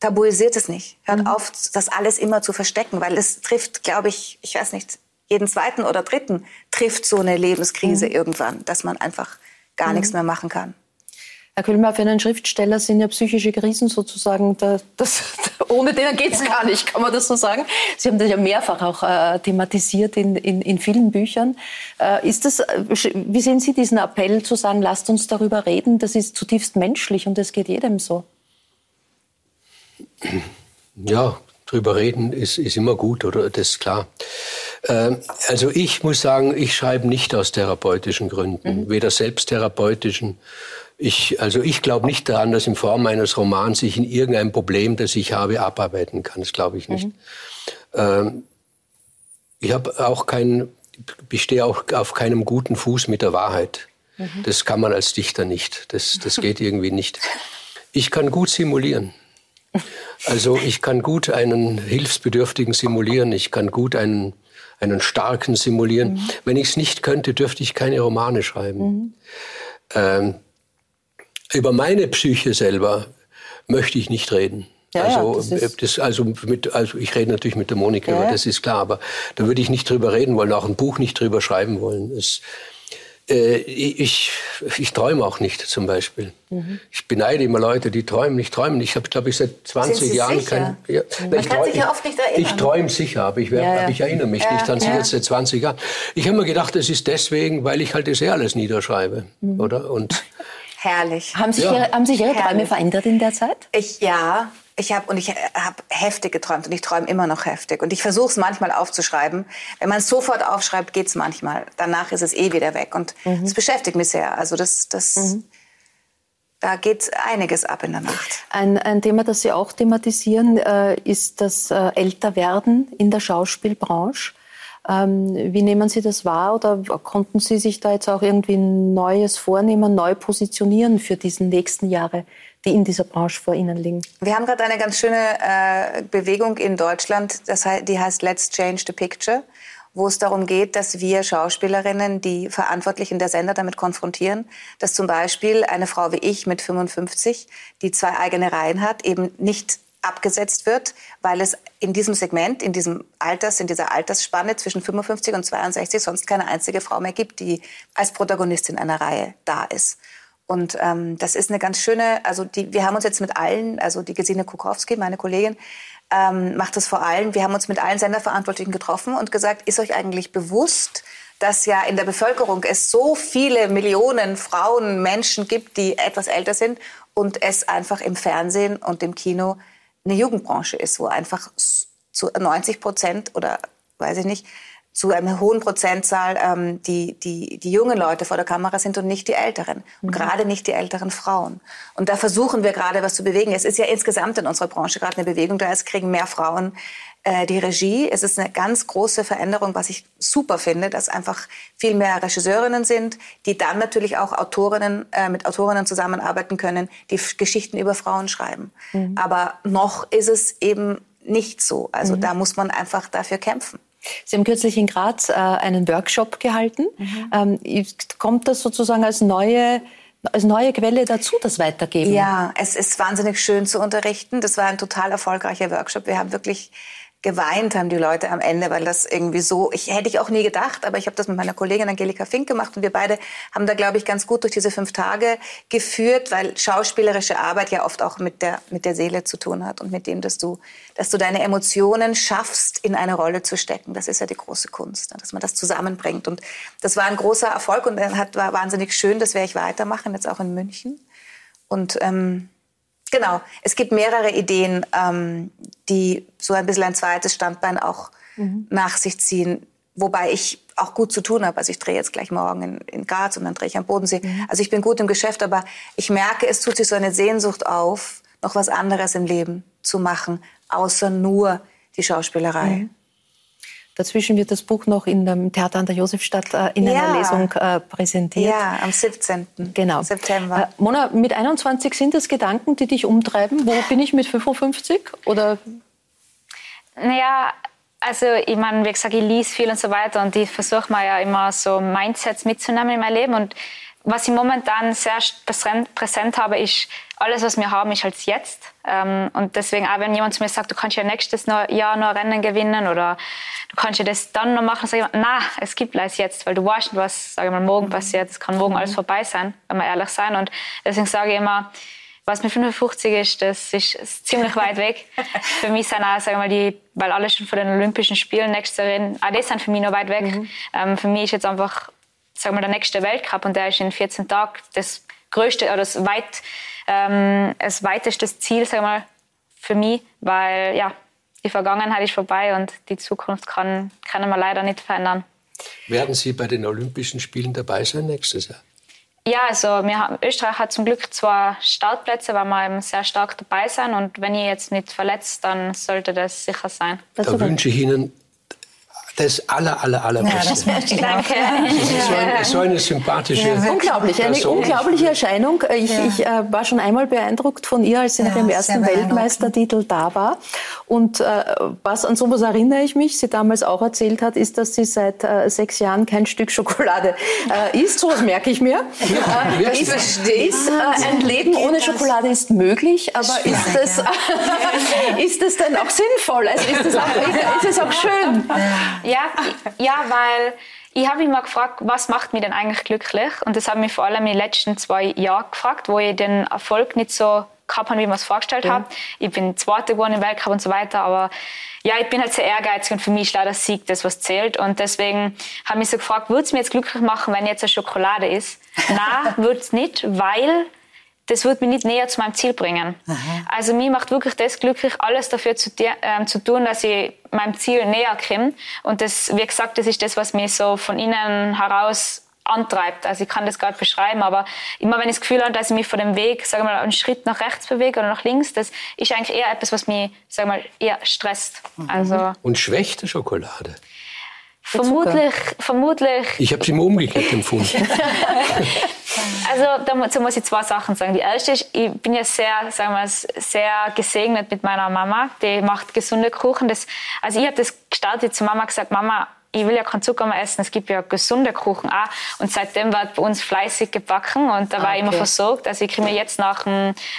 [SPEAKER 4] tabuisiert es nicht. Hört mhm. auf, das alles immer zu verstecken, weil es trifft, glaube ich, ich weiß nicht, jeden zweiten oder dritten trifft so eine Lebenskrise mhm. irgendwann, dass man einfach gar mhm. nichts mehr machen kann.
[SPEAKER 1] Herr Kühlmer, für einen Schriftsteller sind ja psychische Krisen sozusagen, das, das, ohne denen geht es gar nicht, kann man das so sagen. Sie haben das ja mehrfach auch äh, thematisiert in, in, in, vielen Büchern. Äh, ist das, äh, wie sehen Sie diesen Appell zu sagen, lasst uns darüber reden? Das ist zutiefst menschlich und es geht jedem so.
[SPEAKER 6] Ja, drüber reden ist, ist immer gut, oder? Das ist klar. Ähm, also ich muss sagen, ich schreibe nicht aus therapeutischen Gründen, mhm. weder selbsttherapeutischen ich, also ich glaube nicht daran, dass in Form eines Romans ich in irgendein Problem, das ich habe, abarbeiten kann. Das glaube ich nicht. Mhm. Ähm, ich habe auch kein, ich stehe auch auf keinem guten Fuß mit der Wahrheit. Mhm. Das kann man als Dichter nicht. Das, das geht irgendwie nicht. Ich kann gut simulieren. Also ich kann gut einen Hilfsbedürftigen simulieren. Ich kann gut einen, einen Starken simulieren. Mhm. Wenn ich es nicht könnte, dürfte ich keine Romane schreiben. Mhm. Ähm, über meine Psyche selber möchte ich nicht reden. Ja, also, ja, das das, also, mit, also ich rede natürlich mit der Monika, ja. das ist klar, aber da würde ich nicht drüber reden wollen, auch ein Buch nicht drüber schreiben wollen. Es, Äh, ich, ich träume auch nicht zum Beispiel. Mhm. Ich beneide immer Leute, die träumen. Ich träume nicht. Ich habe, glaube ich, seit 20 Jahren kein.
[SPEAKER 4] Ja, Man ich kann sich ja oft nicht erinnern.
[SPEAKER 6] Ich träume sicher, aber ich, werd, ich erinnere mich nicht an sie jetzt seit 20 Jahren. Ich habe mir gedacht, es ist deswegen, weil ich halt das eh alles niederschreibe. Mhm. Oder? Und
[SPEAKER 4] Herrlich.
[SPEAKER 1] Haben sich, Ihre, haben sich Ihre Träume verändert in der Zeit?
[SPEAKER 4] Ich, ja, ich habe und ich habe heftig geträumt und ich träume immer noch heftig und ich versuche es manchmal aufzuschreiben. Wenn man es sofort aufschreibt, geht es manchmal. Danach ist es eh wieder weg und mhm. das beschäftigt mich sehr. Also das, das, mhm. da geht einiges ab in der Nacht.
[SPEAKER 1] Ein, ein Thema, das Sie auch thematisieren, äh, ist das äh, Älterwerden in der Schauspielbranche. Ähm, wie nehmen Sie das wahr oder konnten Sie sich da jetzt auch irgendwie Neues vornehmen, neu positionieren für diese nächsten Jahre? die in dieser Branche vor Ihnen liegen?
[SPEAKER 4] Wir haben gerade eine ganz schöne äh, Bewegung in Deutschland, das heißt, die heißt Let's Change the Picture, wo es darum geht, dass wir Schauspielerinnen, die Verantwortlichen der Sender damit konfrontieren, dass zum Beispiel eine Frau wie ich mit 55, die zwei eigene Reihen hat, eben nicht abgesetzt wird, weil es in diesem Segment, in diesem Alters, in dieser Altersspanne zwischen 55 und 62 sonst keine einzige Frau mehr gibt, die als Protagonistin einer Reihe da ist. Und ähm, das ist eine ganz schöne, also die, wir haben uns jetzt mit allen, also die Gesine Kukowski, meine Kollegin, ähm, macht das vor allem, wir haben uns mit allen Senderverantwortlichen getroffen und gesagt, ist euch eigentlich bewusst, dass ja in der Bevölkerung es so viele Millionen Frauen, Menschen gibt, die etwas älter sind und es einfach im Fernsehen und im Kino eine Jugendbranche ist, wo einfach zu 90 Prozent oder weiß ich nicht, zu einer hohen Prozentzahl ähm, die, die, die jungen Leute vor der Kamera sind und nicht die Älteren. Und mhm. gerade nicht die älteren Frauen. Und da versuchen wir gerade was zu bewegen. Es ist ja insgesamt in unserer Branche gerade eine Bewegung da. Es kriegen mehr Frauen äh, die Regie. Es ist eine ganz große Veränderung, was ich super finde, dass einfach viel mehr Regisseurinnen sind, die dann natürlich auch Autorinnen, äh, mit Autorinnen zusammenarbeiten können, die Geschichten über Frauen schreiben. Mhm. Aber noch ist es eben nicht so. Also mhm. da muss man einfach dafür kämpfen.
[SPEAKER 1] Sie haben kürzlich in Graz äh, einen Workshop gehalten. Mhm. Ähm, kommt das sozusagen als neue als neue Quelle dazu, das Weitergeben?
[SPEAKER 4] Ja, es ist wahnsinnig schön zu unterrichten. Das war ein total erfolgreicher Workshop. Wir haben wirklich geweint haben die Leute am Ende, weil das irgendwie so, ich hätte ich auch nie gedacht, aber ich habe das mit meiner Kollegin Angelika Fink gemacht und wir beide haben da, glaube ich, ganz gut durch diese fünf Tage geführt, weil schauspielerische Arbeit ja oft auch mit der, mit der Seele zu tun hat und mit dem, dass du, dass du deine Emotionen schaffst, in eine Rolle zu stecken. Das ist ja die große Kunst, dass man das zusammenbringt. Und das war ein großer Erfolg und hat, war wahnsinnig schön, das werde ich weitermachen, jetzt auch in München. Und ähm, Genau, es gibt mehrere Ideen, ähm, die so ein bisschen ein zweites Standbein auch mhm. nach sich ziehen, wobei ich auch gut zu tun habe. Also ich drehe jetzt gleich morgen in, in Graz und dann drehe ich am Bodensee. Mhm. Also ich bin gut im Geschäft, aber ich merke, es tut sich so eine Sehnsucht auf, noch was anderes im Leben zu machen, außer nur die Schauspielerei. Mhm.
[SPEAKER 1] Dazwischen wird das Buch noch in dem Theater an der Josefstadt äh, in ja. einer Lesung äh, präsentiert.
[SPEAKER 4] Ja, am 17.
[SPEAKER 1] Genau.
[SPEAKER 4] September. Äh,
[SPEAKER 1] Mona, mit 21 sind das Gedanken, die dich umtreiben. Wo bin ich mit 55? Oder?
[SPEAKER 2] Naja, also ich meine, wie gesagt, ich lese viel und so weiter und ich versuche mal ja immer so Mindsets mitzunehmen in mein Leben und was ich momentan sehr präsent habe, ist, alles, was wir haben, ist halt jetzt. Ähm, und deswegen, auch wenn jemand zu mir sagt, du kannst ja nächstes Jahr noch Rennen gewinnen oder du kannst ja das dann noch machen, sage ich, na, es gibt alles jetzt, weil du weißt nicht, was, sage ich mal, morgen passiert. Es kann morgen alles vorbei sein, wenn wir ehrlich sein. Und deswegen sage ich immer, was mit 55 ist, das ist, ziemlich weit weg. für mich sind auch, sagen wir mal, die, weil alle schon von den Olympischen Spielen nächstes Jahr auch die sind für mich noch weit weg. Mhm. Ähm, für mich ist jetzt einfach sagen wir, der nächste Weltcup und der ist in 14 Tagen das größte oder das, weit, ähm, das weiteste Ziel, sagen wir für mich, weil ja, die Vergangenheit ist vorbei und die Zukunft kann, können wir leider nicht verändern.
[SPEAKER 6] Werden Sie bei den Olympischen Spielen dabei sein nächstes Jahr?
[SPEAKER 2] Ja, also wir haben, Österreich hat zum Glück zwei Startplätze, weil wir eben sehr stark dabei sind. Und wenn ihr jetzt nicht verletzt, dann sollte das sicher sein.
[SPEAKER 6] Da wünsche ich Ihnen das aller, aller, allerbeste. Ja, das
[SPEAKER 2] Danke.
[SPEAKER 6] So, ein, so eine sympathische
[SPEAKER 1] ja, Unglaublich, eine Person. unglaubliche Erscheinung. Ich, ja. ich äh, war schon einmal beeindruckt von ihr, als sie nach dem ersten Weltmeistertitel da war. Und äh, was an sowas erinnere ich mich, sie damals auch erzählt hat, ist, dass sie seit äh, sechs Jahren kein Stück Schokolade äh, isst. Sowas merke ich mir. Ja, äh, ist, ist äh, ein Leben ohne Schokolade ist möglich, aber ist es, ist es denn auch sinnvoll? Also ist es auch, ist es auch schön?
[SPEAKER 2] Ja, ja, weil ich habe mich mal gefragt, was macht mich denn eigentlich glücklich? Und das habe ich mich vor allem in den letzten zwei Jahren gefragt, wo ich den Erfolg nicht so gehabt habe, wie ich mir es vorgestellt ja. habe. Ich bin Zweite geworden im Weltcup und so weiter, aber ja, ich bin halt sehr ehrgeizig und für mich ist leider Sieg das, was zählt. Und deswegen habe ich mich so gefragt, würde es mir jetzt glücklich machen, wenn jetzt eine Schokolade ist? Nein, würde es nicht, weil das wird mich nicht näher zu meinem Ziel bringen. Aha. Also mir macht wirklich das glücklich, alles dafür zu, äh, zu tun, dass ich meinem Ziel näher komme. Und das, wie gesagt, das ist das, was mich so von innen heraus antreibt. Also ich kann das nicht beschreiben, aber immer wenn ich das Gefühl habe, dass ich mich von dem Weg, sagen wir mal, einen Schritt nach rechts bewege oder nach links, das ist eigentlich eher etwas, was mich, sagen wir mal, eher stresst.
[SPEAKER 6] Mhm. Also Und schwächt die Schokolade?
[SPEAKER 2] Vermutlich, vermutlich.
[SPEAKER 6] Ich habe sie immer umgekehrt empfunden.
[SPEAKER 2] also dazu muss ich zwei Sachen sagen. Die erste ist, ich bin ja sehr, sagen wir, sehr gesegnet mit meiner Mama. Die macht gesunde Kuchen. Das, also ich habe das gestartet zu Mama gesagt, Mama, ich will ja keinen Zucker mehr essen, es gibt ja gesunde Kuchen auch. Und seitdem wird bei uns fleißig gebacken und da war okay. ich immer versorgt. Also ich kriege mir jetzt nach,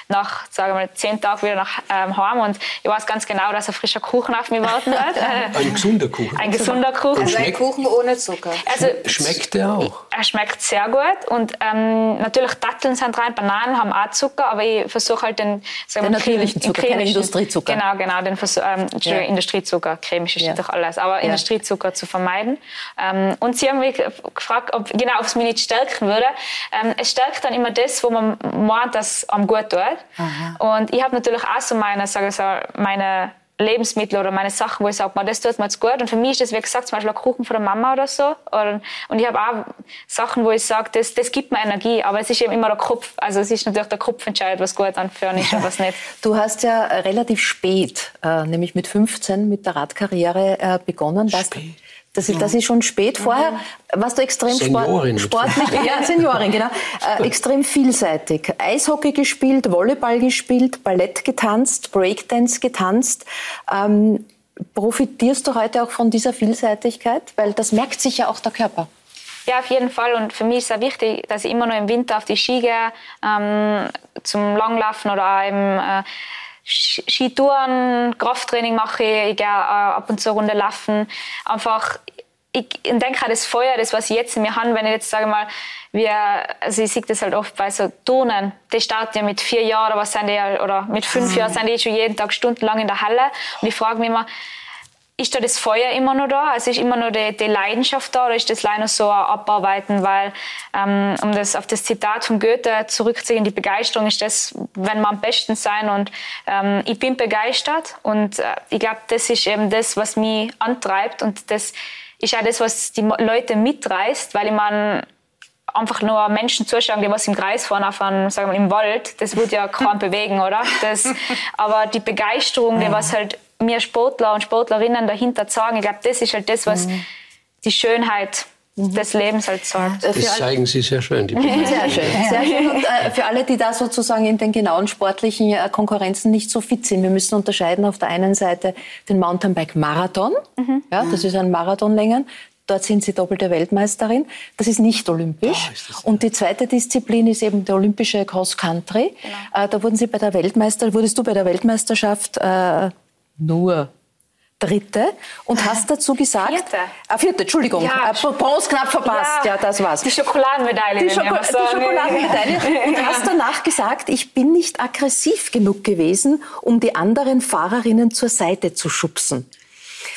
[SPEAKER 2] nach sagen wir, zehn Tagen wieder nach ähm, Heim und ich weiß ganz genau, dass ein frischer Kuchen auf mich warten wird.
[SPEAKER 6] ein gesunder Kuchen.
[SPEAKER 2] Ein gesunder Kuchen.
[SPEAKER 4] Also ein Kuchen ohne Zucker.
[SPEAKER 6] Also, schmeckt der auch?
[SPEAKER 2] Er schmeckt sehr gut und ähm, natürlich Datteln sind rein, Bananen haben auch Zucker, aber ich versuche halt den,
[SPEAKER 1] sagen den natürlichen Zucker, keinen Industriezucker.
[SPEAKER 2] Genau, genau, den ähm, ja. Industriezucker, chemisch ist ja. doch alles, aber ja. Industriezucker zu vermeiden vermeiden. Ähm, und sie haben mich gefragt, ob, genau, ob es mich nicht stärken würde. Ähm, es stärkt dann immer das, wo man meint, dass es einem gut tut. Aha. Und ich habe natürlich auch so meine, sage ich so, meine Lebensmittel oder meine Sachen, wo ich sage, das tut mir jetzt gut. Und für mich ist das, wie gesagt, zum Beispiel ein Kuchen von der Mama oder so. Und ich habe auch Sachen, wo ich sage, das, das gibt mir Energie. Aber es ist eben immer der Kopf. Also es ist natürlich der Kopf entscheidet, was gut an für ist und was nicht.
[SPEAKER 1] Du hast ja relativ spät, äh, nämlich mit 15, mit der Radkarriere äh, begonnen. Spät. Das ist, das ist schon spät. Vorher warst du extrem Seniorin Sport, sportlich. ja, Seniorin, genau. Äh, extrem vielseitig. Eishockey gespielt, Volleyball gespielt, Ballett getanzt, Breakdance getanzt. Ähm, profitierst du heute auch von dieser Vielseitigkeit? Weil das merkt sich ja auch der Körper.
[SPEAKER 2] Ja, auf jeden Fall. Und für mich ist es wichtig, dass ich immer nur im Winter auf die Ski gehe, ähm, zum Langlaufen oder auch im äh, Skitouren, Krafttraining mache ich, ich gehe äh, ab und zu eine Runde laufen. Einfach, ich denke an das Feuer, das, was ich jetzt in mir habe, wenn ich jetzt sage mal, wir, also ich sehe das halt oft bei so Turnen, die starten ja mit vier Jahren, was sind die, oder mit fünf mhm. Jahren sind die schon jeden Tag stundenlang in der Halle. Und ich frage mich immer, ist da das Feuer immer noch da? Also ist immer noch die, die Leidenschaft da oder ist das leider so ein Abarbeiten? Weil, ähm, um das auf das Zitat von Goethe zurückzugehen, die Begeisterung ist das, wenn wir am besten sein und ähm, ich bin begeistert und äh, ich glaube, das ist eben das, was mich antreibt und das ist auch das, was die Leute mitreißt, weil ich meine, einfach nur Menschen zuschauen, die was im Kreis fahren, auf einem, sagen wir, im Wald, das würde ja kaum bewegen, oder? Das, aber die Begeisterung, die was halt mir Sportler und Sportlerinnen dahinter sagen, ich glaube, das ist halt das, was mhm. die Schönheit mhm. des Lebens halt sagt.
[SPEAKER 6] Das zeigen Sie sehr schön.
[SPEAKER 1] sehr schön. Sehr schön. Und äh, für alle, die da sozusagen in den genauen sportlichen äh, Konkurrenzen nicht so fit sind, wir müssen unterscheiden auf der einen Seite den Mountainbike-Marathon. Mhm. Ja, das ist ein Marathonlängen. Dort sind Sie doppelte Weltmeisterin. Das ist nicht olympisch. Oh, und die zweite Disziplin ist eben der olympische Cross Country. Genau. Äh, da wurden Sie bei der Weltmeister, wurdest du bei der Weltmeisterschaft äh, nur dritte und hast dazu gesagt.
[SPEAKER 2] Vierte.
[SPEAKER 1] Ah, vierte, Entschuldigung. Ja. Äh, Bronze knapp verpasst. Ja. ja, das war's.
[SPEAKER 2] Die Schokoladenmedaille.
[SPEAKER 1] Die, Schoko die Schokoladenmedaille. und hast danach gesagt, ich bin nicht aggressiv genug gewesen, um die anderen Fahrerinnen zur Seite zu schubsen.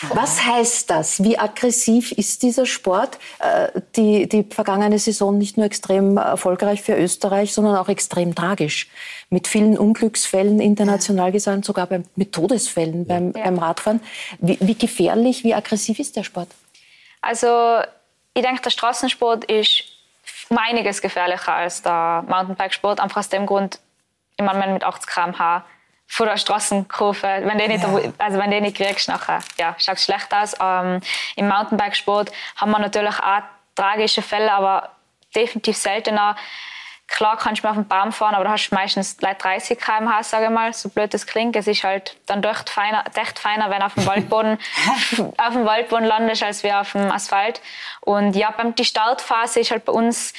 [SPEAKER 1] Was heißt das? Wie aggressiv ist dieser Sport? Äh, die, die vergangene Saison nicht nur extrem erfolgreich für Österreich, sondern auch extrem tragisch. Mit vielen Unglücksfällen international gesehen, sogar mit Todesfällen beim, ja. beim Radfahren. Wie, wie gefährlich, wie aggressiv ist der Sport?
[SPEAKER 2] Also ich denke, der Straßensport ist um einiges gefährlicher als der Mountainbikesport. Einfach aus dem Grund, ich meine, mit 80 km/h vor der Straßenkurve. Wenn du nicht, ja. also wenn du nicht kriegst, nachher, ja, schaut schlecht aus. Ähm, Im Mountainbikesport haben wir natürlich auch tragische Fälle, aber definitiv seltener. Klar kannst du mal auf den Baum fahren, aber du hast meistens 30 km/h, sage ich mal, so blöd das klingt. Es ist halt dann doch feiner, echt feiner, wenn du auf dem Waldboden, auf dem Waldboden landest, als wir auf dem Asphalt. Und ja, beim, die Startphase ist halt bei uns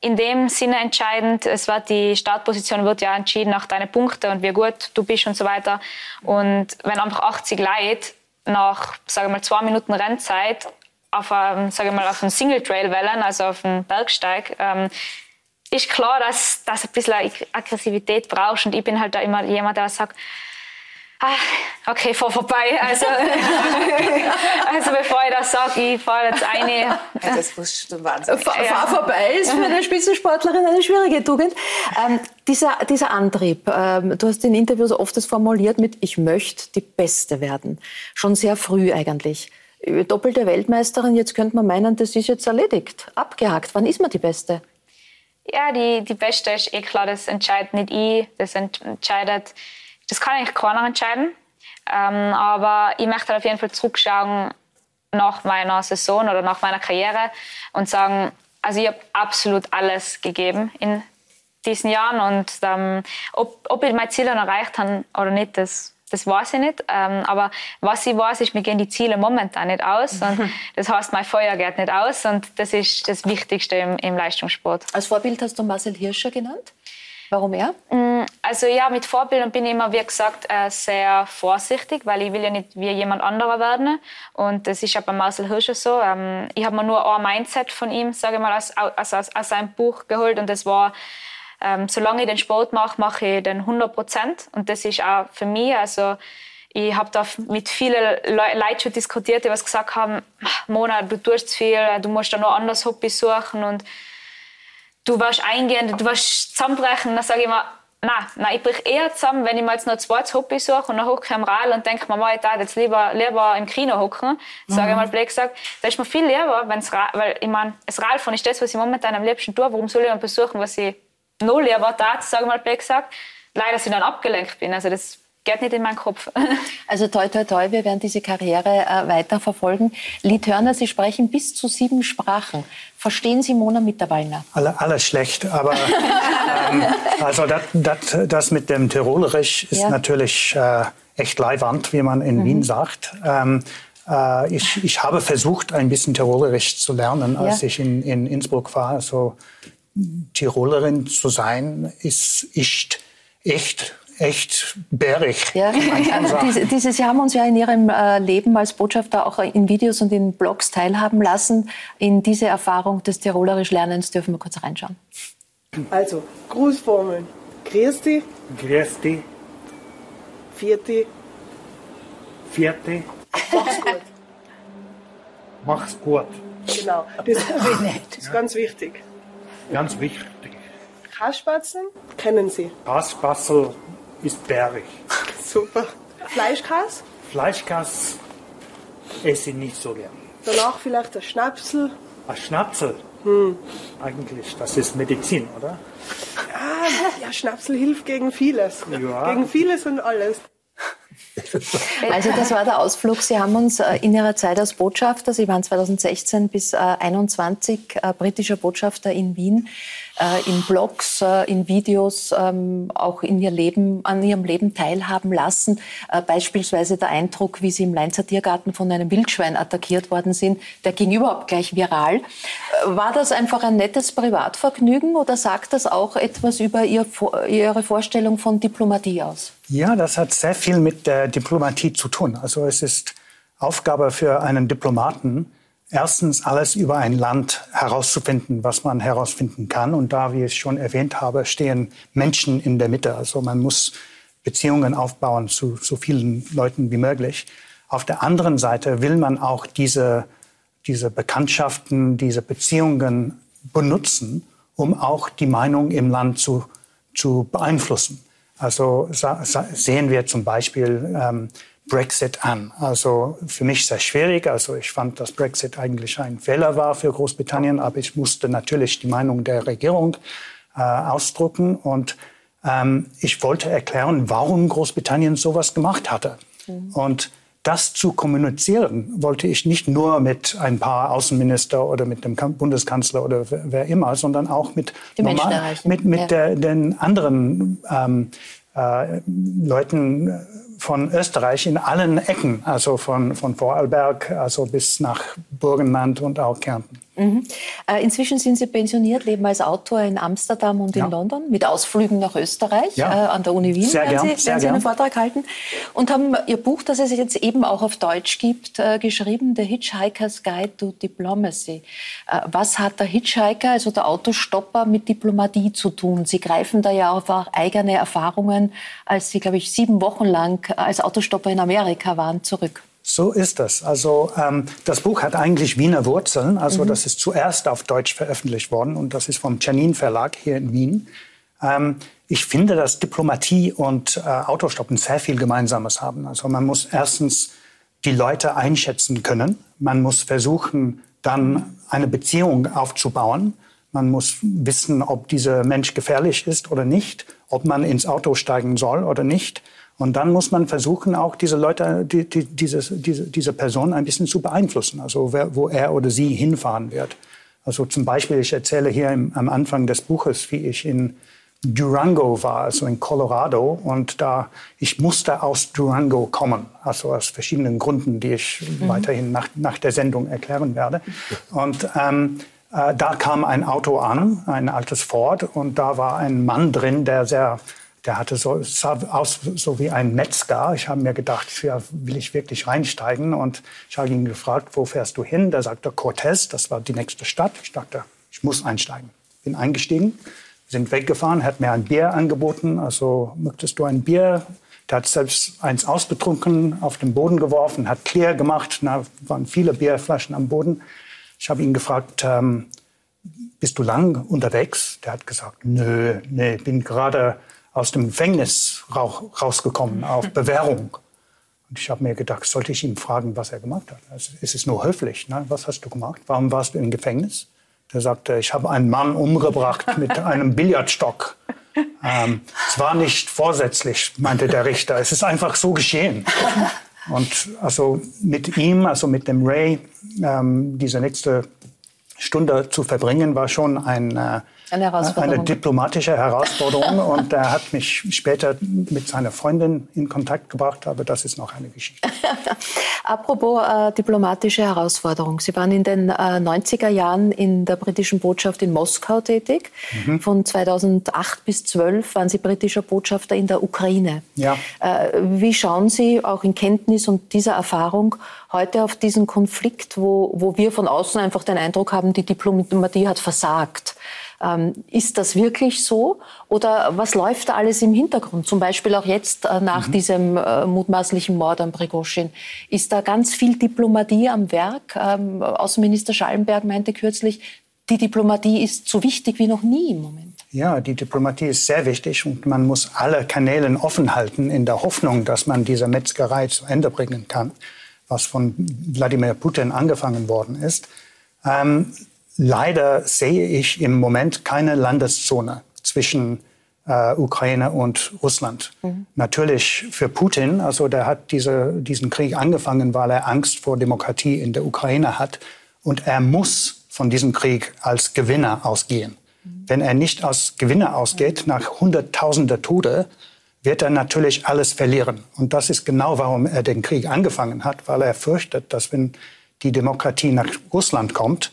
[SPEAKER 2] in dem Sinne entscheidend. Es wird die Startposition wird ja entschieden nach deinen Punkten und wie gut du bist und so weiter. Und wenn einfach 80 Leute nach, sagen wir mal, zwei Minuten Rennzeit auf einem, sage mal, auf einem Single Trail wählen, also auf einem Bergsteig, ähm, ist klar, dass, dass ein bisschen Aggressivität brauchst. Und ich bin halt da immer jemand, der sagt, Ah, okay, fahr vorbei. Also, also bevor ich das sage, ich fahre jetzt eine. Ja,
[SPEAKER 1] das muss schon Wahnsinn. Fahr, fahr vorbei ist für eine Spitzensportlerin eine schwierige Tugend. Ähm, dieser, dieser Antrieb, ähm, du hast in Interviews oft das formuliert mit, ich möchte die Beste werden. Schon sehr früh eigentlich. Doppelte Weltmeisterin, jetzt könnte man meinen, das ist jetzt erledigt, abgehakt. Wann ist man die Beste?
[SPEAKER 2] Ja, die, die Beste ist eh klar, das entscheidet nicht ich, das entscheidet das kann eigentlich keiner entscheiden. Ähm, aber ich möchte auf jeden Fall zurückschauen nach meiner Saison oder nach meiner Karriere und sagen, also ich habe absolut alles gegeben in diesen Jahren und ähm, ob, ob ich mein Ziel dann erreicht habe oder nicht, das, das weiß ich nicht. Ähm, aber was ich weiß, ist, mir gehen die Ziele momentan nicht aus und das heißt, mein Feuer geht nicht aus und das ist das Wichtigste im, im Leistungssport.
[SPEAKER 1] Als Vorbild hast du Marcel Hirscher genannt. Warum er?
[SPEAKER 2] Mm, also ja, mit Vorbildern bin ich immer, wie gesagt, äh, sehr vorsichtig, weil ich will ja nicht wie jemand anderer werden. Und das ist ja bei Marcel Hirscher so. Ähm, ich habe mir nur ein Mindset von ihm, sage ich mal, aus, aus, aus, seinem Buch geholt und das war, ähm, solange ich den Sport mache, mache ich den 100 Prozent. Und das ist auch für mich, also ich habe da mit vielen Leuten schon diskutiert, die was gesagt haben, Mona, du tust viel, du musst da noch anders Hobby suchen und du warst eingehen, du warst zusammenbrechen. Dann sage ich immer, nein, nein, ich breche eher zusammen, wenn ich mir jetzt noch zwei Hobby suche und dann hocke ich am Rad und denke mir, ich darf jetzt lieber, lieber im Kino hocken. Mhm. Sage ich mal blöd gesagt, da ist mir viel lieber, wenn's, weil ich meine, das Radfahren ist das, was ich momentan am liebsten tue. Warum soll ich dann besuchen, was ich noch lieber tat, sage ich mal blöd gesagt, leider, dass ich dann abgelenkt bin. Also das geht nicht in meinen Kopf.
[SPEAKER 1] Also toi, toi, toi, wir werden diese Karriere äh, weiter verfolgen. Lee Turner, Sie sprechen bis zu sieben Sprachen. Verstehen Sie Mona Mitterwallner?
[SPEAKER 3] Alle, alles schlecht, aber ähm, also dat, dat, das mit dem Tirolerisch ist ja. natürlich äh, echt leiwand, wie man in mhm. Wien sagt. Ähm, äh, ich, ich habe versucht, ein bisschen Tirolerisch zu lernen, als ja. ich in, in Innsbruck war. Also Tirolerin zu sein, ist, ist echt echt bärig. Ja.
[SPEAKER 1] Diese, dieses Jahr haben uns ja in Ihrem äh, Leben als Botschafter auch in Videos und in Blogs teilhaben lassen. In diese Erfahrung des Tirolerisch Lernens dürfen wir kurz reinschauen.
[SPEAKER 7] Also, Grußformeln. Grüß dich.
[SPEAKER 3] Grüß dich.
[SPEAKER 7] Vierte.
[SPEAKER 3] Vierte.
[SPEAKER 7] Mach's gut.
[SPEAKER 3] Mach's gut.
[SPEAKER 7] Genau. Das, das ist ganz wichtig.
[SPEAKER 3] Ganz wichtig.
[SPEAKER 7] Kaspatzen kennen Sie.
[SPEAKER 3] Kaspassel ist bärig.
[SPEAKER 7] Super. Fleischkas?
[SPEAKER 3] Fleischkas esse ich nicht so gern.
[SPEAKER 7] Danach vielleicht ein Schnapsel.
[SPEAKER 3] Ein Schnapsel? Hm. Eigentlich, das ist Medizin, oder?
[SPEAKER 7] Ah, ja, Schnapsel hilft gegen vieles. Ja. Gegen vieles und alles.
[SPEAKER 1] Also das war der Ausflug. Sie haben uns äh, in Ihrer Zeit als Botschafter, Sie waren 2016 bis 2021 äh, britischer Botschafter in Wien, äh, in Blogs, äh, in Videos ähm, auch in ihr Leben, an ihrem Leben teilhaben lassen. Äh, beispielsweise der Eindruck, wie sie im Leinzer Tiergarten von einem Wildschwein attackiert worden sind, der ging überhaupt gleich viral. Äh, war das einfach ein nettes Privatvergnügen oder sagt das auch etwas über ihr, Ihre Vorstellung von Diplomatie aus?
[SPEAKER 3] Ja, das hat sehr viel mit der Diplomatie zu tun. Also es ist Aufgabe für einen Diplomaten, erstens alles über ein Land herauszufinden, was man herausfinden kann. Und da, wie ich schon erwähnt habe, stehen Menschen in der Mitte. Also man muss Beziehungen aufbauen zu so vielen Leuten wie möglich. Auf der anderen Seite will man auch diese, diese Bekanntschaften, diese Beziehungen benutzen, um auch die Meinung im Land zu, zu beeinflussen. Also sehen wir zum Beispiel ähm, Brexit an. Also für mich sehr schwierig. Also ich fand, dass Brexit eigentlich ein Fehler war für Großbritannien, aber ich musste natürlich die Meinung der Regierung äh, ausdrucken und ähm, ich wollte erklären, warum Großbritannien sowas gemacht hatte. Mhm. Und das zu kommunizieren wollte ich nicht nur mit ein paar Außenminister oder mit dem Bundeskanzler oder wer immer, sondern auch mit, normal, mit, mit ja. der, den anderen ähm, äh, Leuten von Österreich in allen Ecken, also von, von Vorarlberg also bis nach Burgenland und auch Kärnten.
[SPEAKER 1] Mhm. Äh, inzwischen sind Sie pensioniert, leben als Autor in Amsterdam und in London mit Ausflügen nach Österreich ja. äh, an der Uni Wien,
[SPEAKER 3] sehr werden
[SPEAKER 1] gern, Sie, werden Sie einen Vortrag halten. Und haben Ihr Buch, das es jetzt eben auch auf Deutsch gibt, äh, geschrieben, The Hitchhiker's Guide to Diplomacy. Äh, was hat der Hitchhiker, also der Autostopper, mit Diplomatie zu tun? Sie greifen da ja auf eigene Erfahrungen, als Sie, glaube ich, sieben Wochen lang als Autostopper in Amerika waren, zurück.
[SPEAKER 3] So ist es. Also ähm, das Buch hat eigentlich Wiener Wurzeln. Also mhm. das ist zuerst auf Deutsch veröffentlicht worden und das ist vom Czernin Verlag hier in Wien. Ähm, ich finde, dass Diplomatie und äh, Autostoppen sehr viel Gemeinsames haben. Also man muss erstens die Leute einschätzen können. Man muss versuchen, dann eine Beziehung aufzubauen. Man muss wissen, ob dieser Mensch gefährlich ist oder nicht, ob man ins Auto steigen soll oder nicht. Und dann muss man versuchen, auch diese Leute, die, die, dieses, diese, diese Person ein bisschen zu beeinflussen, also wer, wo er oder sie hinfahren wird. Also zum Beispiel, ich erzähle hier im, am Anfang des Buches, wie ich in Durango war, also in Colorado, und da ich musste aus Durango kommen, also aus verschiedenen Gründen, die ich mhm. weiterhin nach, nach der Sendung erklären werde. Und ähm, äh, da kam ein Auto an, ein altes Ford, und da war ein Mann drin, der sehr der hatte so, sah aus so wie ein Metzger. Ich habe mir gedacht, ja, will ich wirklich reinsteigen? Und ich habe ihn gefragt, wo fährst du hin? Da sagte Cortez, das war die nächste Stadt. Ich dachte, ich muss einsteigen. Bin eingestiegen, sind weggefahren, hat mir ein Bier angeboten. Also, möchtest du ein Bier? Der hat selbst eins ausgetrunken, auf den Boden geworfen, hat Clear gemacht. Da waren viele Bierflaschen am Boden. Ich habe ihn gefragt, ähm, bist du lang unterwegs? Der hat gesagt, nö, nee, bin gerade aus dem Gefängnis rausgekommen auf Bewährung. Und ich habe mir gedacht, sollte ich ihn fragen, was er gemacht hat. Also, es ist nur höflich. Ne? Was hast du gemacht? Warum warst du im Gefängnis? Der sagte, ich habe einen Mann umgebracht mit einem Billardstock. Ähm, es war nicht vorsätzlich, meinte der Richter. Es ist einfach so geschehen. Und also mit ihm, also mit dem Ray, ähm, diese nächste Stunde zu verbringen, war schon ein äh, eine, eine diplomatische Herausforderung. und er hat mich später mit seiner Freundin in Kontakt gebracht, aber das ist noch eine Geschichte.
[SPEAKER 1] Apropos äh, diplomatische Herausforderung. Sie waren in den äh, 90er Jahren in der britischen Botschaft in Moskau tätig. Mhm. Von 2008 bis 2012 waren Sie britischer Botschafter in der Ukraine.
[SPEAKER 3] Ja.
[SPEAKER 1] Äh, wie schauen Sie auch in Kenntnis und dieser Erfahrung heute auf diesen Konflikt, wo, wo wir von außen einfach den Eindruck haben, die Diplomatie hat versagt? Ähm, ist das wirklich so? Oder was läuft da alles im Hintergrund? Zum Beispiel auch jetzt äh, nach mhm. diesem äh, mutmaßlichen Mord an Prigoschin. Ist da ganz viel Diplomatie am Werk? Ähm, Außenminister Schallenberg meinte kürzlich, die Diplomatie ist so wichtig wie noch nie im Moment.
[SPEAKER 3] Ja, die Diplomatie ist sehr wichtig und man muss alle Kanäle offen halten in der Hoffnung, dass man diese Metzgerei zu Ende bringen kann, was von Wladimir Putin angefangen worden ist. Ähm, Leider sehe ich im Moment keine Landeszone zwischen äh, Ukraine und Russland. Mhm. Natürlich für Putin, also der hat diese, diesen Krieg angefangen, weil er Angst vor Demokratie in der Ukraine hat. Und er muss von diesem Krieg als Gewinner ausgehen. Mhm. Wenn er nicht als Gewinner ausgeht, nach hunderttausender Tode, wird er natürlich alles verlieren. Und das ist genau, warum er den Krieg angefangen hat, weil er fürchtet, dass wenn die Demokratie nach Russland kommt,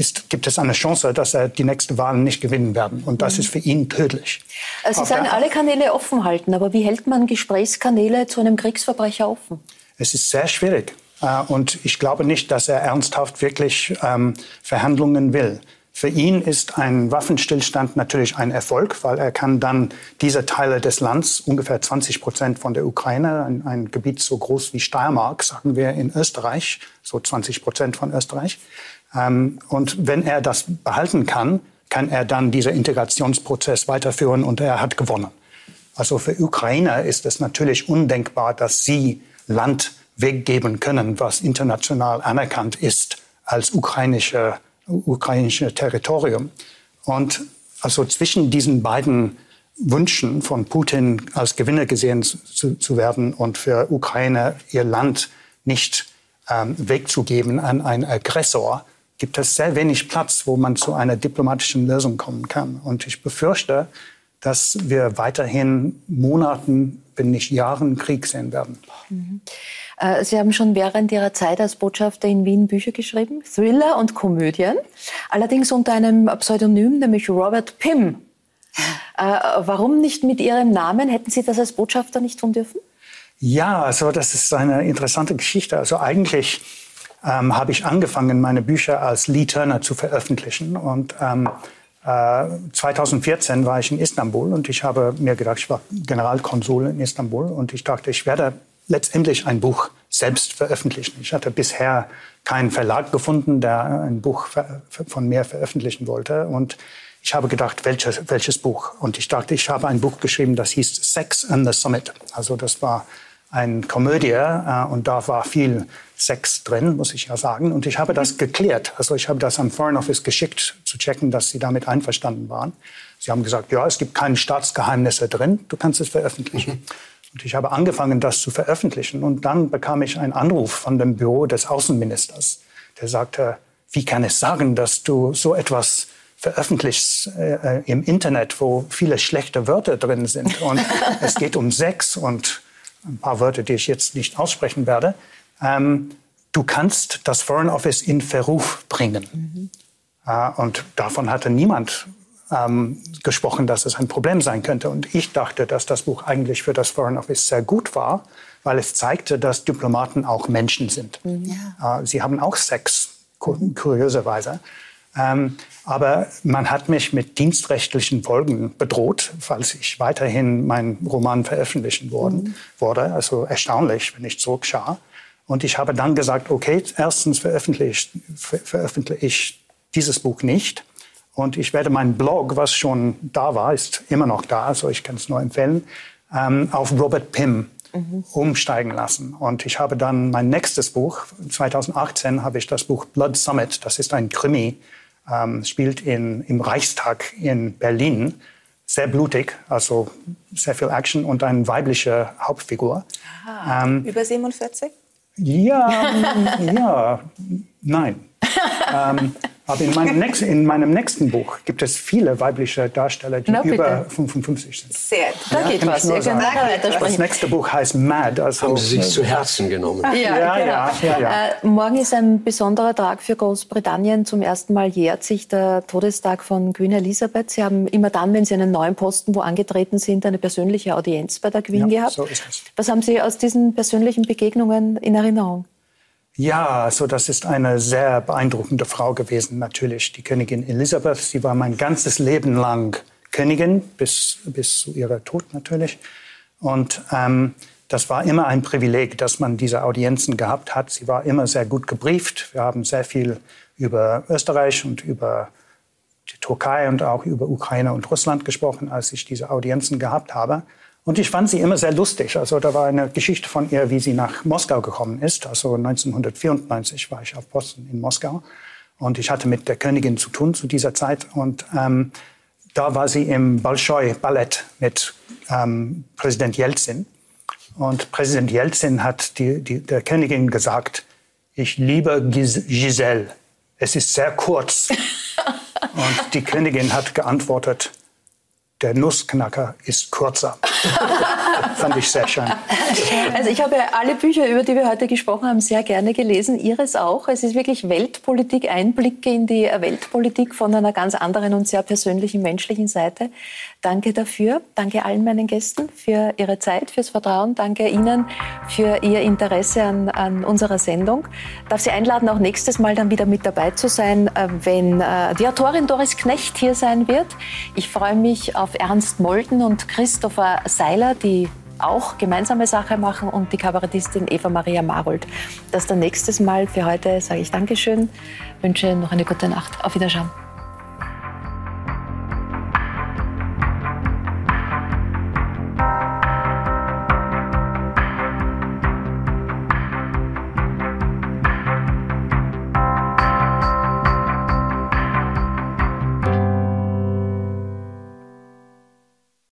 [SPEAKER 3] ist, gibt es eine Chance, dass er die nächste Wahl nicht gewinnen werden. Und das mhm. ist für ihn tödlich.
[SPEAKER 1] Sie sagen, alle Kanäle offen halten. Aber wie hält man Gesprächskanäle zu einem Kriegsverbrecher offen?
[SPEAKER 3] Es ist sehr schwierig. Äh, und ich glaube nicht, dass er ernsthaft wirklich ähm, Verhandlungen will. Für ihn ist ein Waffenstillstand natürlich ein Erfolg, weil er kann dann diese Teile des Landes, ungefähr 20 Prozent von der Ukraine, ein, ein Gebiet so groß wie Steiermark, sagen wir in Österreich, so 20 Prozent von Österreich, und wenn er das behalten kann, kann er dann diesen Integrationsprozess weiterführen und er hat gewonnen. Also für Ukrainer ist es natürlich undenkbar, dass sie Land weggeben können, was international anerkannt ist als ukrainische, ukrainische Territorium. Und also zwischen diesen beiden Wünschen von Putin als Gewinner gesehen zu, zu werden und für Ukraine ihr Land nicht ähm, wegzugeben an einen Aggressor, gibt es sehr wenig Platz, wo man zu einer diplomatischen Lösung kommen kann. Und ich befürchte, dass wir weiterhin Monaten wenn nicht Jahren Krieg sehen werden.
[SPEAKER 1] Mhm. Äh, Sie haben schon während Ihrer Zeit als Botschafter in Wien Bücher geschrieben, Thriller und Komödien, allerdings unter einem Pseudonym, nämlich Robert Pym. Äh, warum nicht mit Ihrem Namen? Hätten Sie das als Botschafter nicht tun dürfen?
[SPEAKER 3] Ja, also das ist eine interessante Geschichte. Also eigentlich ähm, habe ich angefangen, meine Bücher als Lee Turner zu veröffentlichen. Und ähm, äh, 2014 war ich in Istanbul und ich habe mir gedacht, ich war Generalkonsul in Istanbul und ich dachte, ich werde letztendlich ein Buch selbst veröffentlichen. Ich hatte bisher keinen Verlag gefunden, der ein Buch von mir veröffentlichen wollte. Und ich habe gedacht, welches, welches Buch? Und ich dachte, ich habe ein Buch geschrieben, das hieß Sex and the Summit. Also das war eine Komödie äh, und da war viel Sex drin, muss ich ja sagen. Und ich habe das geklärt. Also ich habe das am Foreign Office geschickt, zu checken, dass sie damit einverstanden waren. Sie haben gesagt, ja, es gibt keine Staatsgeheimnisse drin, du kannst es veröffentlichen. Mhm. Und ich habe angefangen, das zu veröffentlichen. Und dann bekam ich einen Anruf von dem Büro des Außenministers, der sagte, wie kann es sagen, dass du so etwas veröffentlichst äh, im Internet, wo viele schlechte Wörter drin sind. Und es geht um Sex und ein paar Wörter, die ich jetzt nicht aussprechen werde. Ähm, du kannst das Foreign Office in Verruf bringen. Mhm. Äh, und davon hatte niemand ähm, gesprochen, dass es ein Problem sein könnte. Und ich dachte, dass das Buch eigentlich für das Foreign Office sehr gut war, weil es zeigte, dass Diplomaten auch Menschen sind. Mhm. Ja. Äh, sie haben auch Sex, kurioserweise. Ähm, aber man hat mich mit dienstrechtlichen Folgen bedroht, falls ich weiterhin meinen Roman veröffentlichen worden, mhm. wurde. Also erstaunlich, wenn ich zurückschaue. Und ich habe dann gesagt, okay, erstens veröffentliche, veröffentliche ich dieses Buch nicht. Und ich werde meinen Blog, was schon da war, ist immer noch da, also ich kann es nur empfehlen, ähm, auf Robert Pym mhm. umsteigen lassen. Und ich habe dann mein nächstes Buch, 2018 habe ich das Buch Blood Summit, das ist ein Krimi, ähm, spielt in, im Reichstag in Berlin. Sehr blutig, also sehr viel Action und eine weibliche Hauptfigur.
[SPEAKER 4] Aha. Ähm, Über 47?
[SPEAKER 3] Ja, ja, nein. ähm, aber in meinem, nächsten, in meinem nächsten Buch gibt es viele weibliche Darsteller, die Na, über 55 sind.
[SPEAKER 4] Sehr, da ja, geht was.
[SPEAKER 3] Das nächste Buch heißt Mad.
[SPEAKER 6] Also Haben Sie sich zu Herzen genommen. Ja,
[SPEAKER 1] ja, genau. ja, ja, ja. Äh, morgen ist ein besonderer Tag für Großbritannien. Zum ersten Mal jährt sich der Todestag von Queen Elizabeth. Sie haben immer dann, wenn Sie einen neuen Posten wo angetreten sind, eine persönliche Audienz bei der Queen gehabt. So ist es. Was haben Sie aus diesen persönlichen Begegnungen in Erinnerung?
[SPEAKER 3] Ja, also das ist eine sehr beeindruckende Frau gewesen, natürlich, die Königin Elisabeth. Sie war mein ganzes Leben lang Königin, bis, bis zu ihrer Tod natürlich. Und ähm, das war immer ein Privileg, dass man diese Audienzen gehabt hat. Sie war immer sehr gut gebrieft. Wir haben sehr viel über Österreich und über die Türkei und auch über Ukraine und Russland gesprochen, als ich diese Audienzen gehabt habe. Und ich fand sie immer sehr lustig. Also da war eine Geschichte von ihr, wie sie nach Moskau gekommen ist. Also 1994 war ich auf Posten in Moskau. Und ich hatte mit der Königin zu tun zu dieser Zeit. Und ähm, da war sie im Bolschoi Ballett mit ähm, Präsident Jelzin. Und Präsident Jelzin hat die, die, der Königin gesagt, ich liebe Giselle. Es ist sehr kurz. Und die Königin hat geantwortet, der Nussknacker ist kurzer. Fand ich sehr schön.
[SPEAKER 1] Also ich habe alle Bücher, über die wir heute gesprochen haben, sehr gerne gelesen. Ihres auch. Es ist wirklich Weltpolitik, Einblicke in die Weltpolitik von einer ganz anderen und sehr persönlichen, menschlichen Seite. Danke dafür. Danke allen meinen Gästen für ihre Zeit, fürs Vertrauen. Danke Ihnen für Ihr Interesse an, an unserer Sendung. Darf Sie einladen, auch nächstes Mal dann wieder mit dabei zu sein, äh, wenn äh, die Autorin Doris Knecht hier sein wird. Ich freue mich auf Ernst Molden und Christopher Seiler, die auch gemeinsame Sache machen und die Kabarettistin Eva Maria Marold. Das dann nächstes Mal. Für heute sage ich Dankeschön, wünsche noch eine gute Nacht. Auf Wiedersehen.